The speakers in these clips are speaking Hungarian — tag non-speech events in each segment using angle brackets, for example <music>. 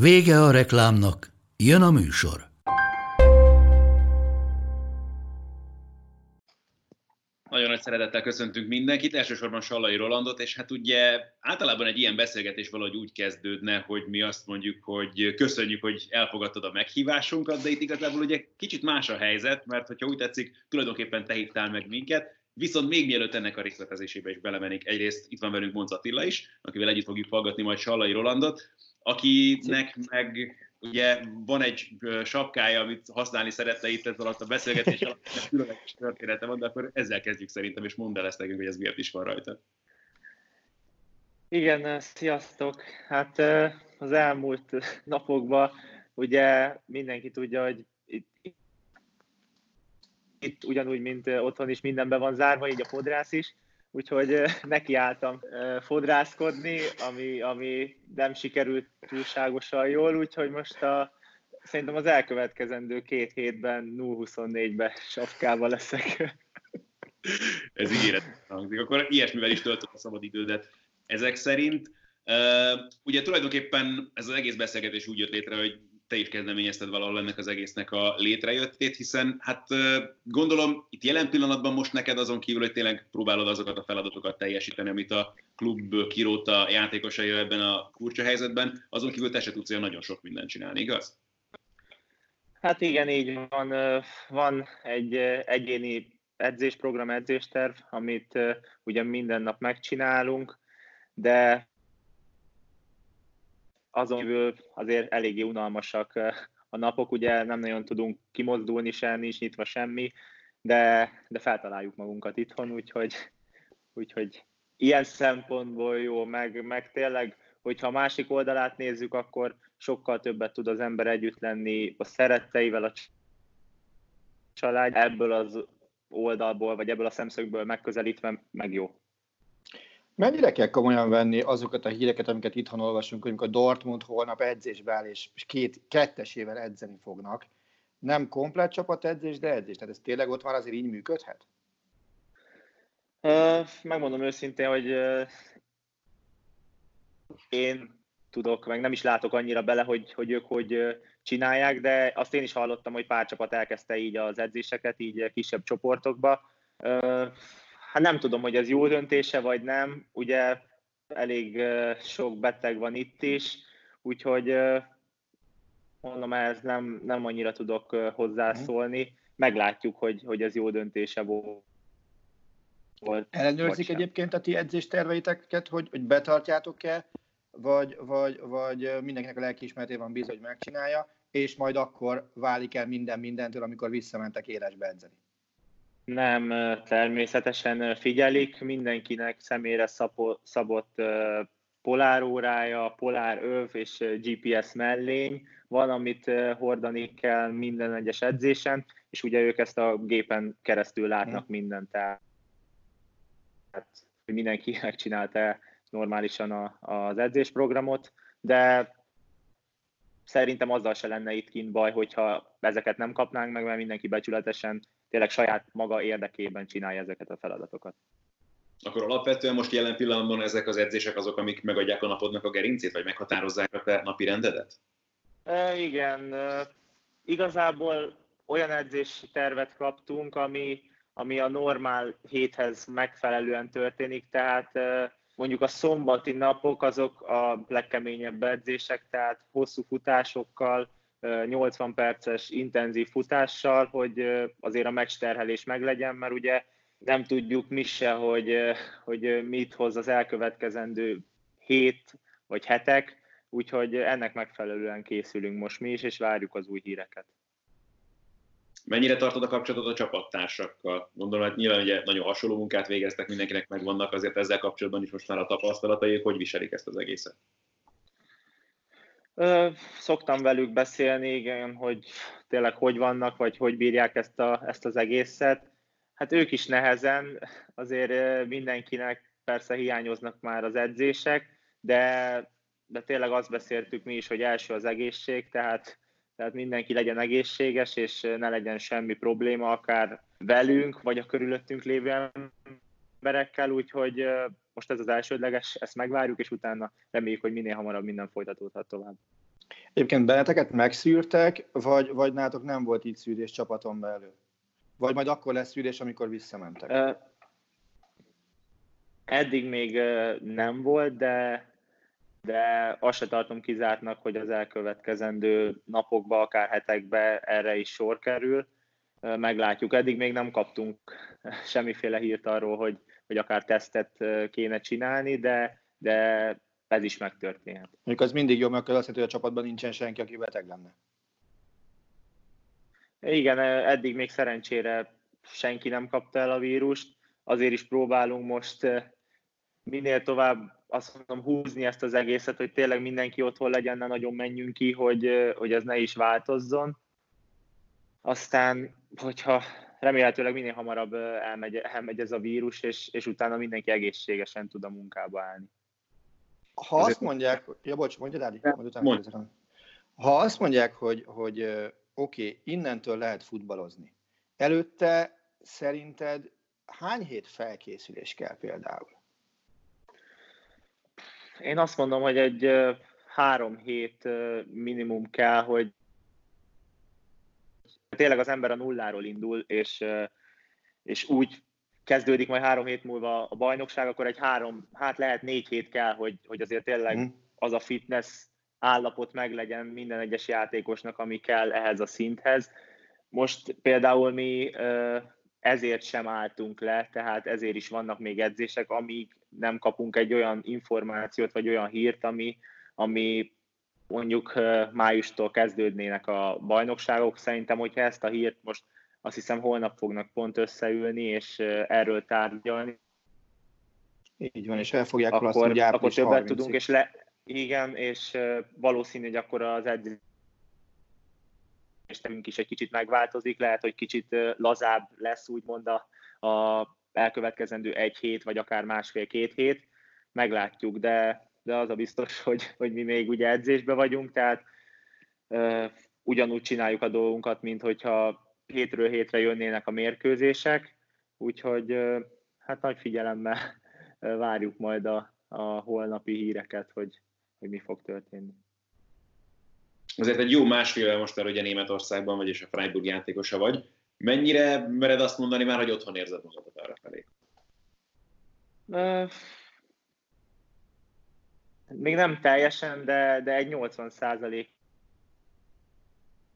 Vége a reklámnak, jön a műsor. Nagyon nagy szeretettel köszöntünk mindenkit, elsősorban Sallai Rolandot, és hát ugye általában egy ilyen beszélgetés valahogy úgy kezdődne, hogy mi azt mondjuk, hogy köszönjük, hogy elfogadtad a meghívásunkat, de itt igazából ugye kicsit más a helyzet, mert hogyha úgy tetszik, tulajdonképpen te hívtál meg minket, Viszont még mielőtt ennek a részletezésébe is belemenik, egyrészt itt van velünk Monz Attila is, akivel együtt fogjuk hallgatni majd Sallai Rolandot, akinek meg ugye van egy sapkája, amit használni szeretne itt ez alatt a beszélgetés alatt, különleges története van, de akkor ezzel kezdjük szerintem, és mondd el ezt nekünk, hogy ez miért is van rajta. Igen, sziasztok! Hát az elmúlt napokban ugye mindenki tudja, hogy itt, itt ugyanúgy, mint otthon is mindenben van zárva, így a fodrász is, úgyhogy nekiálltam fodrászkodni, ami, ami nem sikerült túlságosan jól, úgyhogy most a, szerintem az elkövetkezendő két hétben 0-24-be sapkával leszek. <laughs> Ez ígéret hangzik. Akkor ilyesmivel is töltöd a szabad ezek szerint. Uh, ugye tulajdonképpen ez az egész beszélgetés úgy jött létre, hogy te is kezdeményezted valahol ennek az egésznek a létrejöttét, hiszen hát gondolom itt jelen pillanatban most neked azon kívül, hogy tényleg próbálod azokat a feladatokat teljesíteni, amit a klub kiróta játékosai ebben a kurcsa helyzetben, azon kívül te se tudsz olyan nagyon sok mindent csinálni, igaz? Hát igen, így van. Van egy egyéni edzésprogram, edzésterv, amit ugye minden nap megcsinálunk, de azon kívül azért eléggé unalmasak a napok, ugye nem nagyon tudunk kimozdulni se, nincs nyitva semmi, de, de feltaláljuk magunkat itthon, úgyhogy, úgyhogy ilyen szempontból jó, meg, meg tényleg, hogyha a másik oldalát nézzük, akkor sokkal többet tud az ember együtt lenni a szeretteivel, a család, ebből az oldalból, vagy ebből a szemszögből megközelítve meg jó. Mennyire kell komolyan venni azokat a híreket, amiket itthon olvasunk, hogy a Dortmund holnap edzésbe áll, és két, kettesével edzeni fognak. Nem komplet csapatedzés, de edzés. Tehát ez tényleg ott már azért így működhet? megmondom őszintén, hogy én tudok, meg nem is látok annyira bele, hogy, hogy ők hogy csinálják, de azt én is hallottam, hogy pár csapat elkezdte így az edzéseket, így kisebb csoportokba Hát nem tudom, hogy ez jó döntése, vagy nem. Ugye elég sok beteg van itt is, úgyhogy mondom, ez nem, nem annyira tudok hozzászólni. Meglátjuk, hogy, hogy ez jó döntése volt. Ellenőrzik egyébként a ti edzésterveiteket, hogy, hogy betartjátok-e, vagy, vagy, vagy mindenkinek a lelkiismeretében van bíz, hogy megcsinálja, és majd akkor válik el minden mindentől, amikor visszamentek élesbe edzeni. Nem, természetesen figyelik, mindenkinek személyre szabott polárórája, polár öv és GPS mellény van, amit hordani kell minden egyes edzésen, és ugye ők ezt a gépen keresztül látnak mm. mindent, tehát mindenki <laughs> megcsinálta normálisan a, az edzésprogramot, de szerintem azzal se lenne itt kint baj, hogyha ezeket nem kapnánk meg, mert mindenki becsületesen tényleg saját maga érdekében csinálja ezeket a feladatokat. Akkor alapvetően most jelen pillanatban ezek az edzések azok, amik megadják a napodnak a gerincét, vagy meghatározzák a te napi rendedet? E, igen, e, igazából olyan edzési tervet kaptunk, ami, ami a normál héthez megfelelően történik, tehát e, mondjuk a szombati napok azok a legkeményebb edzések, tehát hosszú futásokkal, 80 perces intenzív futással, hogy azért a meccsterhelés meglegyen, mert ugye nem tudjuk mi se, hogy, hogy mit hoz az elkövetkezendő hét vagy hetek, úgyhogy ennek megfelelően készülünk most mi is, és várjuk az új híreket. Mennyire tartod a kapcsolatot a csapattársakkal? Gondolom, hogy nyilván ugye nagyon hasonló munkát végeztek, mindenkinek megvannak azért ezzel kapcsolatban is most már a tapasztalatai, hogy viselik ezt az egészet? Ö, szoktam velük beszélni, igen, hogy tényleg hogy vannak, vagy hogy bírják ezt, a, ezt az egészet. Hát ők is nehezen, azért mindenkinek persze hiányoznak már az edzések, de, de tényleg azt beszéltük mi is, hogy első az egészség, tehát, tehát mindenki legyen egészséges, és ne legyen semmi probléma, akár velünk, vagy a körülöttünk lévő emberekkel, úgyhogy most ez az elsődleges, ezt megvárjuk, és utána reméljük, hogy minél hamarabb minden folytatódhat tovább. Egyébként benneteket megszűrtek, vagy, vagy nátok nem volt így szűrés csapaton belül? Vagy majd akkor lesz szűrés, amikor visszamentek? Uh, eddig még uh, nem volt, de, de azt se tartom kizártnak, hogy az elkövetkezendő napokban, akár hetekben erre is sor kerül. Meglátjuk. Eddig még nem kaptunk semmiféle hírt arról, hogy, hogy akár tesztet kéne csinálni, de, de ez is megtörténhet. Mondjuk az mindig jó, mert azt jelenti, hogy a csapatban nincsen senki, aki beteg lenne. Igen, eddig még szerencsére senki nem kapta el a vírust, azért is próbálunk most minél tovább azt mondom húzni ezt az egészet, hogy tényleg mindenki otthon legyen, ne nagyon menjünk ki, hogy, hogy ez ne is változzon. Aztán, hogyha remélhetőleg minél hamarabb elmegy, elmegy ez a vírus, és, és utána mindenki egészségesen tud a munkába állni. Ha azt mondják, ja bocs, mondja Dádi, mondj. Ha azt mondják, hogy, hogy oké, okay, innentől lehet futballozni, előtte szerinted hány hét felkészülés kell például? Én azt mondom, hogy egy három hét minimum kell, hogy tényleg az ember a nulláról indul, és, és úgy kezdődik majd három hét múlva a bajnokság, akkor egy három, hát lehet négy hét kell, hogy, hogy azért tényleg mm. az a fitness állapot meglegyen minden egyes játékosnak, ami kell ehhez a szinthez. Most például mi ezért sem álltunk le, tehát ezért is vannak még edzések, amíg nem kapunk egy olyan információt, vagy olyan hírt, ami, ami mondjuk májustól kezdődnének a bajnokságok. Szerintem, hogyha ezt a hírt most azt hiszem holnap fognak pont összeülni, és erről tárgyalni. Így van, és el fogják akkor, azt, hogy akkor többet tudunk, és le, igen, és valószínű, hogy akkor az edzés is egy kicsit megváltozik, lehet, hogy kicsit lazább lesz úgymond a, a elkövetkezendő egy hét, vagy akár másfél-két hét, meglátjuk, de, de az a biztos, <laughs> hogy, hogy mi még ugye edzésbe vagyunk, tehát uh, ugyanúgy csináljuk a dolgunkat, mint hogyha hétről hétre jönnének a mérkőzések, úgyhogy hát nagy figyelemmel várjuk majd a, a holnapi híreket, hogy, hogy mi fog történni. Azért egy jó másfél most már ugye Németországban vagy, és a Freiburg játékosa vagy. Mennyire mered azt mondani már, hogy otthon érzed magadat arra felé? Uh, még nem teljesen, de, de egy 80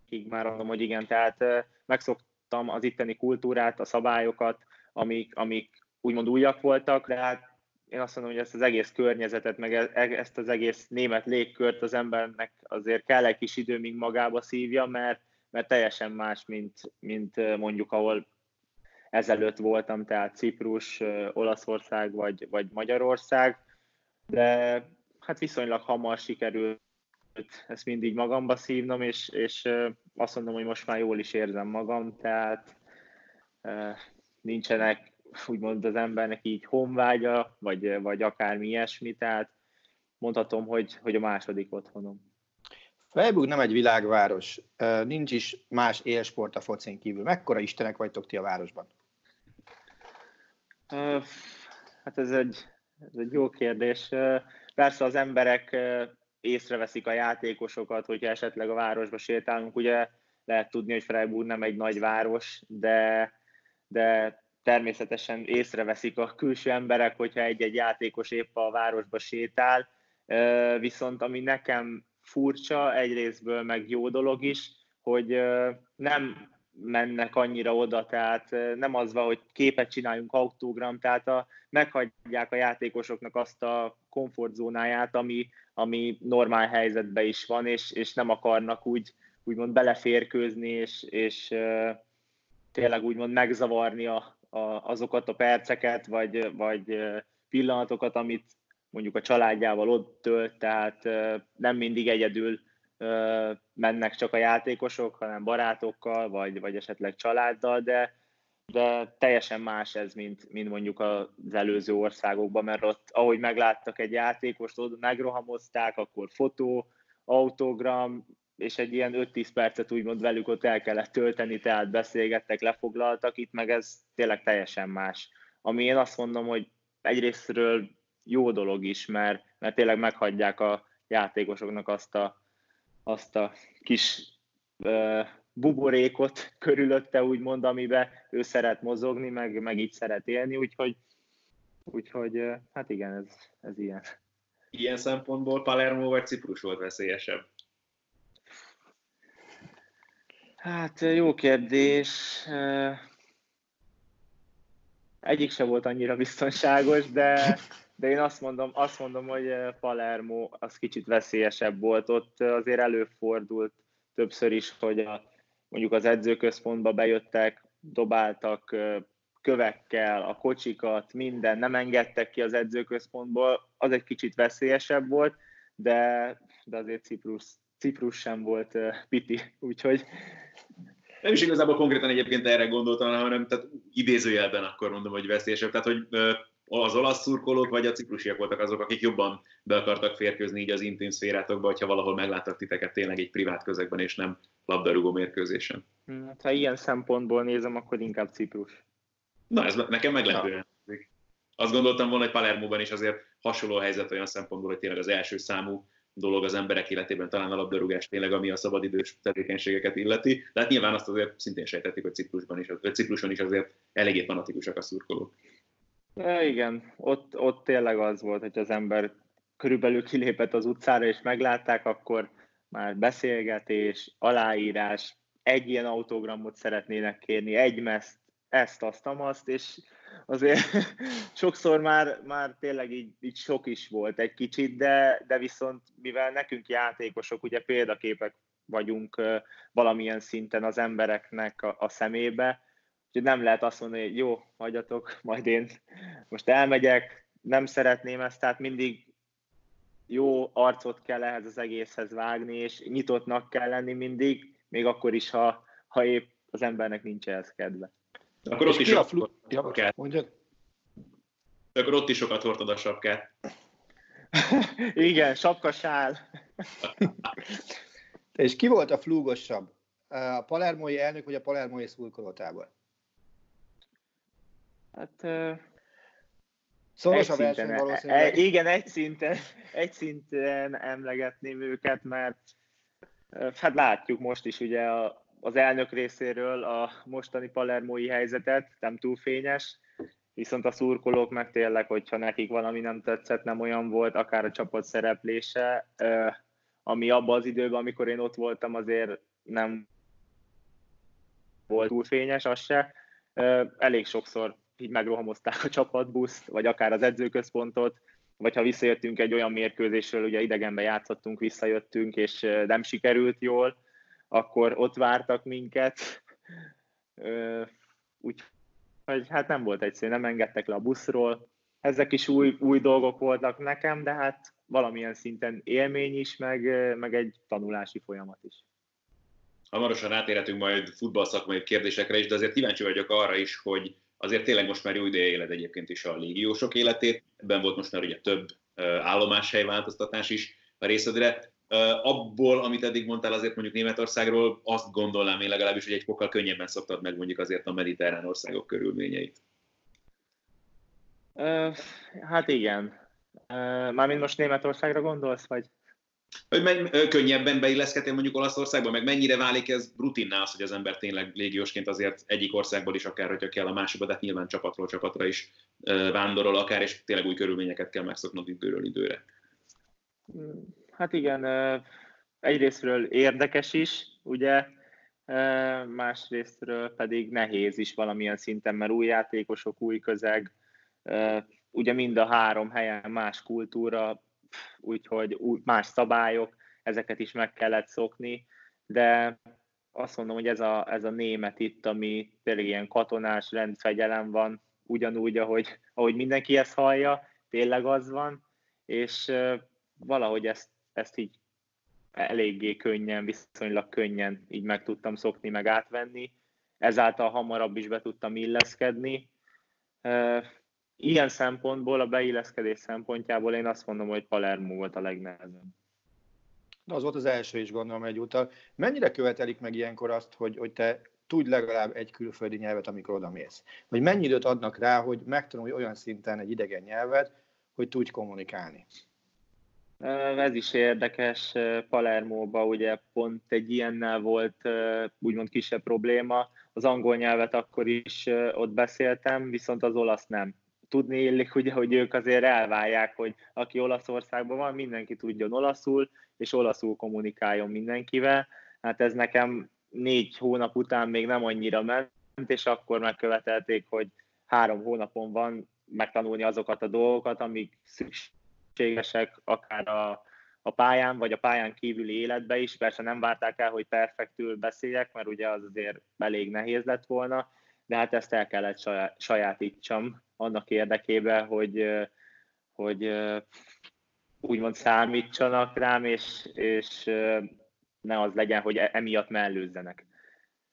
ig már mondom, hogy igen, tehát megszoktam az itteni kultúrát, a szabályokat, amik, amik úgymond újak voltak, de hát én azt mondom, hogy ezt az egész környezetet, meg e, e, ezt az egész német légkört az embernek azért kell egy kis idő, míg magába szívja, mert, mert teljesen más, mint, mint mondjuk ahol ezelőtt voltam, tehát Ciprus, Olaszország vagy, vagy Magyarország, de hát viszonylag hamar sikerült ezt mindig magamba szívnom, és, és azt mondom, hogy most már jól is érzem magam, tehát nincsenek úgymond az embernek így honvágya, vagy, vagy akármi ilyesmi, tehát mondhatom, hogy, hogy a második otthonom. Freiburg nem egy világváros, nincs is más élsport a focin kívül. Mekkora istenek vagytok ti a városban? Hát ez egy, ez egy jó kérdés. Persze az emberek észreveszik a játékosokat, hogyha esetleg a városba sétálunk, ugye lehet tudni, hogy Freiburg nem egy nagy város, de, de természetesen észreveszik a külső emberek, hogyha egy-egy játékos épp a városba sétál, viszont ami nekem furcsa, egyrésztből meg jó dolog is, hogy nem mennek annyira oda, tehát nem az van, hogy képet csináljunk autogram, tehát a, meghagyják a játékosoknak azt a komfortzónáját, ami, ami normál helyzetben is van, és, és nem akarnak úgy úgymond beleférkőzni, és, és tényleg úgymond megzavarni a, a, azokat a perceket, vagy, vagy pillanatokat, amit mondjuk a családjával ott tölt, tehát nem mindig egyedül mennek csak a játékosok, hanem barátokkal, vagy, vagy esetleg családdal, de, de teljesen más ez, mint, mint mondjuk az előző országokban, mert ott, ahogy megláttak egy játékost, oda megrohamozták, akkor fotó, autogram, és egy ilyen 5-10 percet úgymond velük ott el kellett tölteni, tehát beszélgettek, lefoglaltak, itt meg ez tényleg teljesen más. Ami én azt mondom, hogy egyrésztről jó dolog is, mert, mert tényleg meghagyják a játékosoknak azt a, azt a kis buborékot körülötte, úgymond, amiben ő szeret mozogni, meg, meg így szeret élni, úgyhogy, úgyhogy hát igen, ez, ez ilyen. Ilyen szempontból Palermo vagy Ciprus volt veszélyesebb? Hát jó kérdés. Egyik se volt annyira biztonságos, de, de én azt mondom, azt mondom, hogy Palermo az kicsit veszélyesebb volt. Ott azért előfordult többször is, hogy a, mondjuk az edzőközpontba bejöttek, dobáltak kövekkel a kocsikat, minden, nem engedtek ki az edzőközpontból, az egy kicsit veszélyesebb volt, de, de azért Ciprus, Ciprus sem volt uh, piti, <laughs> úgyhogy nem is igazából konkrétan egyébként erre gondoltam, hanem tehát idézőjelben akkor mondom, hogy veszélyesebb. Tehát, hogy az olasz szurkolók vagy a ciprusiak voltak azok, akik jobban be akartak férkőzni így az intim szférátokba, hogyha valahol megláttak titeket tényleg egy privát közegben, és nem labdarúgó mérkőzésen. Hát, ha ilyen szempontból nézem, akkor inkább Ciprus. Na, ez nekem meglepően. Azt gondoltam volna, hogy Palermóban is azért hasonló a helyzet olyan szempontból, hogy tényleg az első számú dolog az emberek életében, talán a labdarúgás tényleg, ami a szabadidős tevékenységeket illeti, de hát nyilván azt azért szintén sejtetik, hogy Ciprusban is, Cipruson is azért eléggé fanatikusak a szurkolók. Ja, igen, ott, ott tényleg az volt, hogy az ember körülbelül kilépett az utcára, és meglátták, akkor már beszélgetés, aláírás, egy ilyen autogramot szeretnének kérni, egy meszt, ezt, azt, azt, és azért <laughs> sokszor már, már tényleg így, így sok is volt egy kicsit, de, de viszont mivel nekünk játékosok, ugye példaképek vagyunk valamilyen szinten az embereknek a, a szemébe, úgyhogy nem lehet azt mondani, hogy jó, hagyjatok, majd én most elmegyek, nem szeretném ezt, tehát mindig jó arcot kell ehhez az egészhez vágni, és nyitottnak kell lenni mindig, még akkor is, ha, ha épp az embernek nincs ehhez kedve. Akkor ott is a flu... ja, Akkor ott is sokat hordtad a sapkát. <laughs> Igen, sapkasál. <laughs> És ki volt a flúgosabb? A palermói elnök vagy a palermói szurkolótábor? Hát... Uh, Szoros a verseny valószínűleg. E, igen, egy szinten, egy szinten emlegetném őket, mert hát látjuk most is ugye a, az elnök részéről a mostani palermói helyzetet, nem túl fényes, viszont a szurkolók meg tényleg, hogyha nekik valami nem tetszett, nem olyan volt, akár a csapat szereplése, ami abban az időben, amikor én ott voltam, azért nem volt túl fényes, az se. Elég sokszor így megrohamozták a csapatbuszt, vagy akár az edzőközpontot, vagy ha visszajöttünk egy olyan mérkőzésről, ugye idegenben játszottunk, visszajöttünk, és nem sikerült jól, akkor ott vártak minket, úgyhogy hát nem volt egyszerű, nem engedtek le a buszról. Ezek is új, új dolgok voltak nekem, de hát valamilyen szinten élmény is, meg, meg egy tanulási folyamat is. Hamarosan rátérhetünk majd futballszakmai kérdésekre is, de azért kíváncsi vagyok arra is, hogy azért tényleg most már jó ideje éled egyébként is a légiósok életét, ebben volt most már ugye több állomáshely változtatás is a részedre abból, amit eddig mondtál azért mondjuk Németországról, azt gondolnám én legalábbis, hogy egy fokkal könnyebben szoktad meg mondjuk azért a mediterrán országok körülményeit. Hát igen. Mármint most Németországra gondolsz, vagy? Hogy menj, könnyebben beilleszkedtél mondjuk Olaszországba, meg mennyire válik ez rutinná az, hogy az ember tényleg légiósként azért egyik országból is akár, hogyha kell a másikba, de hát nyilván csapatról csapatra is vándorol akár, és tényleg új körülményeket kell megszoknod időről időre. Mm, Hát igen, egyrésztről érdekes is, ugye, másrésztről pedig nehéz is valamilyen szinten, mert új játékosok, új közeg, ugye mind a három helyen más kultúra, úgyhogy más szabályok, ezeket is meg kellett szokni, de azt mondom, hogy ez a, ez a német itt, ami tényleg ilyen katonás rendfegyelem van, ugyanúgy, ahogy, ahogy mindenki ezt hallja, tényleg az van, és valahogy ezt ezt így eléggé könnyen, viszonylag könnyen így meg tudtam szokni, meg átvenni. Ezáltal hamarabb is be tudtam illeszkedni. Ilyen szempontból, a beilleszkedés szempontjából én azt mondom, hogy Palermo volt a legnehezebb. De az volt az első is, gondolom egyúttal. Mennyire követelik meg ilyenkor azt, hogy, hogy te tudj legalább egy külföldi nyelvet, amikor oda mész? Vagy mennyi időt adnak rá, hogy megtanulj olyan szinten egy idegen nyelvet, hogy tudj kommunikálni? Ez is érdekes, Palermóba ugye pont egy ilyennel volt úgymond kisebb probléma. Az angol nyelvet akkor is ott beszéltem, viszont az olasz nem. Tudni illik, ugye, hogy ők azért elválják, hogy aki Olaszországban van, mindenki tudjon olaszul, és olaszul kommunikáljon mindenkivel. Hát ez nekem négy hónap után még nem annyira ment, és akkor megkövetelték, hogy három hónapon van megtanulni azokat a dolgokat, amik szükségesek akár a, a pályán, vagy a pályán kívüli életbe is. Persze nem várták el, hogy perfektül beszéljek, mert ugye az azért elég nehéz lett volna, de hát ezt el kellett sajátítsam annak érdekében, hogy, hogy úgymond számítsanak rám, és, és ne az legyen, hogy e, emiatt mellőzzenek.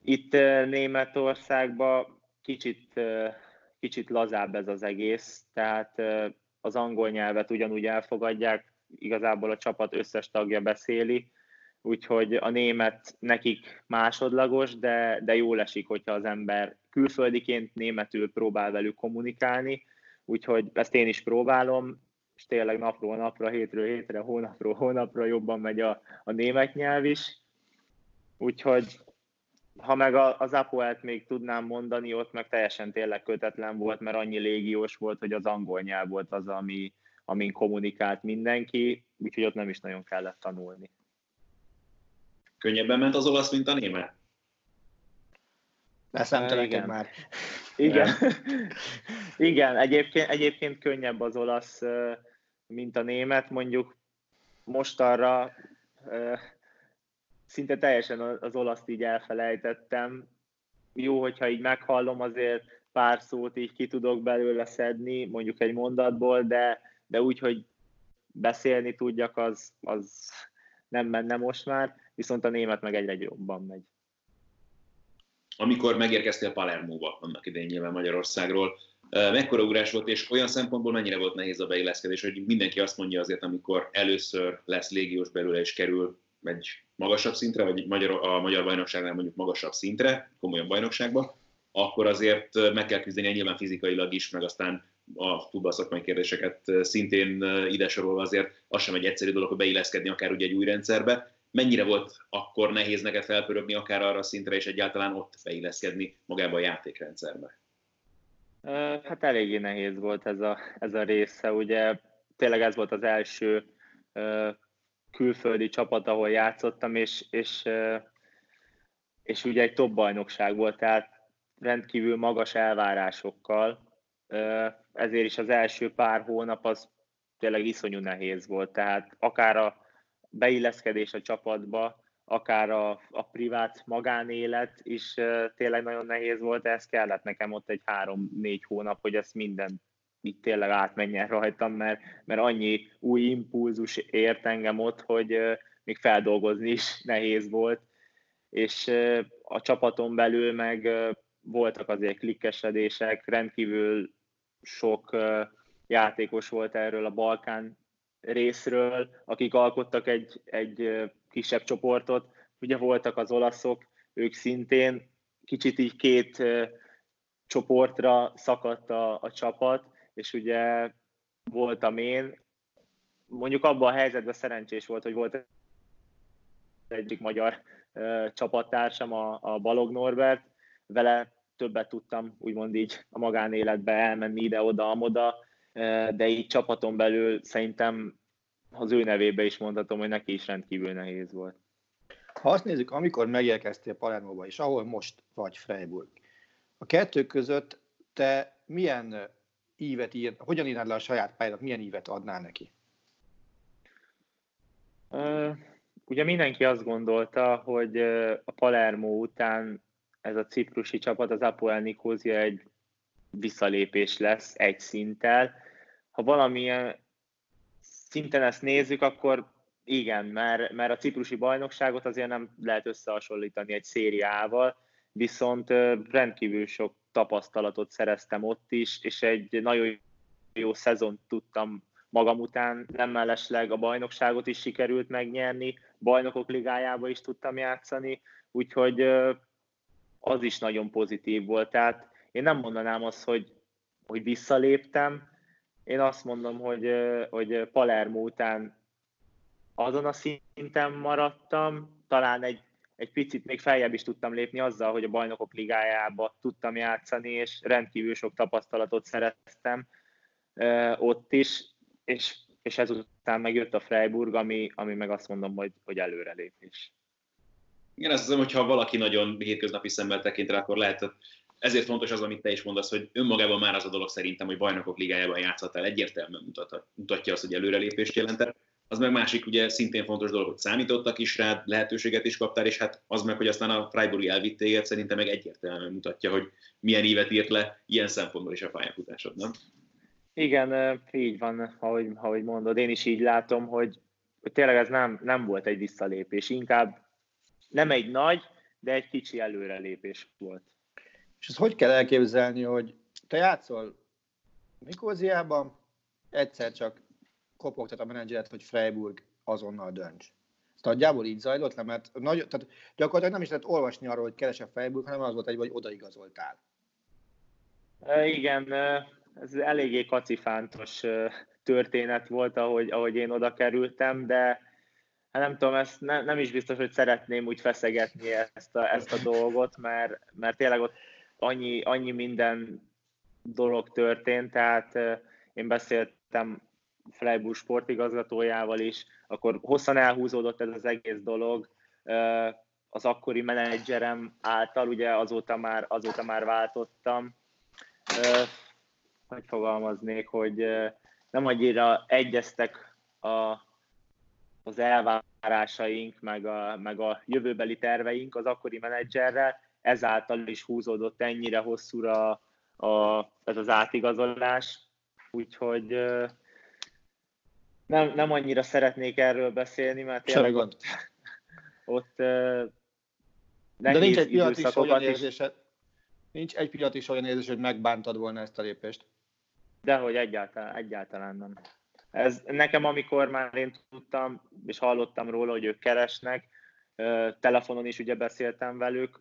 Itt Németországban kicsit, kicsit lazább ez az egész, tehát az angol nyelvet ugyanúgy elfogadják, igazából a csapat összes tagja beszéli, úgyhogy a német nekik másodlagos, de, de jól esik, hogyha az ember külföldiként németül próbál velük kommunikálni, úgyhogy ezt én is próbálom, és tényleg napról napra, hétről hétre, hónapról hónapra jobban megy a, a német nyelv is. Úgyhogy ha meg az Apoelt még tudnám mondani, ott meg teljesen tényleg kötetlen volt, mert annyi légiós volt, hogy az angol nyelv volt az, ami, amin kommunikált mindenki, úgyhogy ott nem is nagyon kellett tanulni. Könnyebben ment az olasz, mint a német? Leszemtelek már. Igen. <laughs> Igen, egyébként, egyébként könnyebb az olasz, mint a német. Mondjuk most arra szinte teljesen az olaszt így elfelejtettem. Jó, hogyha így meghallom, azért pár szót így ki tudok belőle szedni, mondjuk egy mondatból, de, de úgy, hogy beszélni tudjak, az, az nem menne most már, viszont a német meg egyre jobban megy. Amikor megérkeztél Palermóba, annak idején nyilván Magyarországról, mekkora ugrás volt, és olyan szempontból mennyire volt nehéz a beilleszkedés, hogy mindenki azt mondja azért, amikor először lesz légiós belőle és kerül egy magasabb szintre, vagy magyar, a magyar bajnokságnál mondjuk magasabb szintre, komolyan bajnokságba, akkor azért meg kell küzdeni nyilván fizikailag is, meg aztán a futball szakmai kérdéseket szintén ide sorolva azért az sem egy egyszerű dolog, hogy beilleszkedni akár ugye egy új rendszerbe, mennyire volt akkor nehéz neked felpörögni akár arra a szintre, és egyáltalán ott beilleszkedni magába a játékrendszerbe? Hát eléggé nehéz volt ez a, ez a része, ugye tényleg ez volt az első külföldi csapat, ahol játszottam, és, és, és ugye egy top bajnokság volt, tehát rendkívül magas elvárásokkal, ezért is az első pár hónap az tényleg iszonyú nehéz volt, tehát akár a beilleszkedés a csapatba, akár a, a privát magánélet is tényleg nagyon nehéz volt, ez kellett nekem ott egy három-négy hónap, hogy ezt minden itt tényleg átmenjen rajtam, mert, mert annyi új impulzus ért engem ott, hogy még feldolgozni is nehéz volt, és a csapaton belül meg voltak azért klikkesedések, rendkívül sok játékos volt erről a Balkán részről, akik alkottak egy, egy kisebb csoportot. Ugye voltak az olaszok, ők szintén kicsit így két csoportra szakadt a, a csapat, és ugye voltam én, mondjuk abban a helyzetben szerencsés volt, hogy volt egyik magyar uh, csapattársam, a, a Balog Norbert, vele többet tudtam úgymond így a magánéletbe elmenni ide-oda, amoda, de így csapaton belül szerintem az ő nevébe is mondhatom, hogy neki is rendkívül nehéz volt. Ha azt nézzük, amikor megérkeztél Palermóba, és ahol most vagy Freiburg, a kettő között te milyen ívet ír, hogyan írnád le a saját pályádat, milyen ívet adnál neki? Ugye mindenki azt gondolta, hogy a Palermo után ez a ciprusi csapat, az Apoel Nikózia egy visszalépés lesz egy szinttel. Ha valamilyen szinten ezt nézzük, akkor igen, mert, mert a ciprusi bajnokságot azért nem lehet összehasonlítani egy szériával, viszont rendkívül sok tapasztalatot szereztem ott is, és egy nagyon jó szezont tudtam magam után, nem mellesleg a bajnokságot is sikerült megnyerni, bajnokok ligájába is tudtam játszani, úgyhogy az is nagyon pozitív volt. Tehát én nem mondanám azt, hogy, hogy visszaléptem, én azt mondom, hogy, hogy Palermo után azon a szinten maradtam, talán egy, egy picit még feljebb is tudtam lépni azzal, hogy a bajnokok ligájába tudtam játszani, és rendkívül sok tapasztalatot szereztem ott is, és, és ezután megjött a Freiburg, ami, ami meg azt mondom, hogy, hogy előrelépés. Igen, azt hiszem, hogy ha valaki nagyon hétköznapi szemmel tekint rá, akkor lehet, ezért fontos az, amit te is mondasz, hogy önmagában már az a dolog szerintem, hogy bajnokok ligájában játszhatál, egyértelműen mutat, mutatja azt, hogy előrelépést jelentett. Az meg másik, ugye szintén fontos dolog, hogy számítottak is rád, lehetőséget is kaptál, és hát az meg, hogy aztán a Freiburg elvitt szerintem meg egyértelműen mutatja, hogy milyen évet írt le ilyen szempontból is a pályafutásod, nem? Igen, így van, ahogy, ahogy mondod. Én is így látom, hogy, hogy tényleg ez nem, nem volt egy visszalépés, inkább nem egy nagy, de egy kicsi előrelépés volt. És ezt hogy kell elképzelni, hogy te játszol Nikóziában, egyszer csak kopogtat a menedzseret, hogy Freiburg azonnal dönts. Ez nagyjából így zajlott le, mert nagy, tehát gyakorlatilag nem is lehet olvasni arról, hogy keres a Freiburg, hanem az volt egy, hogy odaigazoltál. E, igen, ez eléggé kacifántos történet volt, ahogy, ahogy én oda kerültem, de hát nem tudom, ezt ne, nem is biztos, hogy szeretném úgy feszegetni ezt a, ezt a dolgot, mert, mert tényleg ott annyi, annyi minden dolog történt, tehát én beszéltem Freiburg sportigazgatójával is, akkor hosszan elhúzódott ez az egész dolog, az akkori menedzserem által, ugye azóta már, azóta már váltottam, hogy fogalmaznék, hogy nem annyira egyeztek a, az elvárásaink, meg a, meg a jövőbeli terveink az akkori menedzserrel, ezáltal is húzódott ennyire hosszúra a, ez az átigazolás, úgyhogy nem, nem annyira szeretnék erről beszélni, mert tényleg ott, ott De nincs egy pillanat is olyan érzésed, nincs egy pillanat is olyan érzés, hogy megbántad volna ezt a lépést. Dehogy egyáltalán, egyáltalán nem. Ez nekem, amikor már én tudtam, és hallottam róla, hogy ők keresnek, telefonon is ugye beszéltem velük,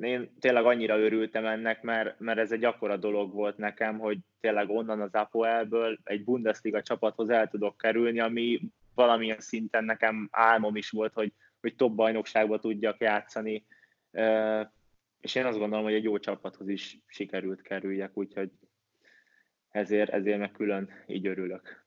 én tényleg annyira örültem ennek, mert, mert ez egy akkora dolog volt nekem, hogy tényleg onnan az Apoelből egy Bundesliga csapathoz el tudok kerülni, ami valamilyen szinten nekem álmom is volt, hogy, hogy top bajnokságba tudjak játszani. És én azt gondolom, hogy egy jó csapathoz is sikerült kerüljek, úgyhogy ezért, ezért meg külön így örülök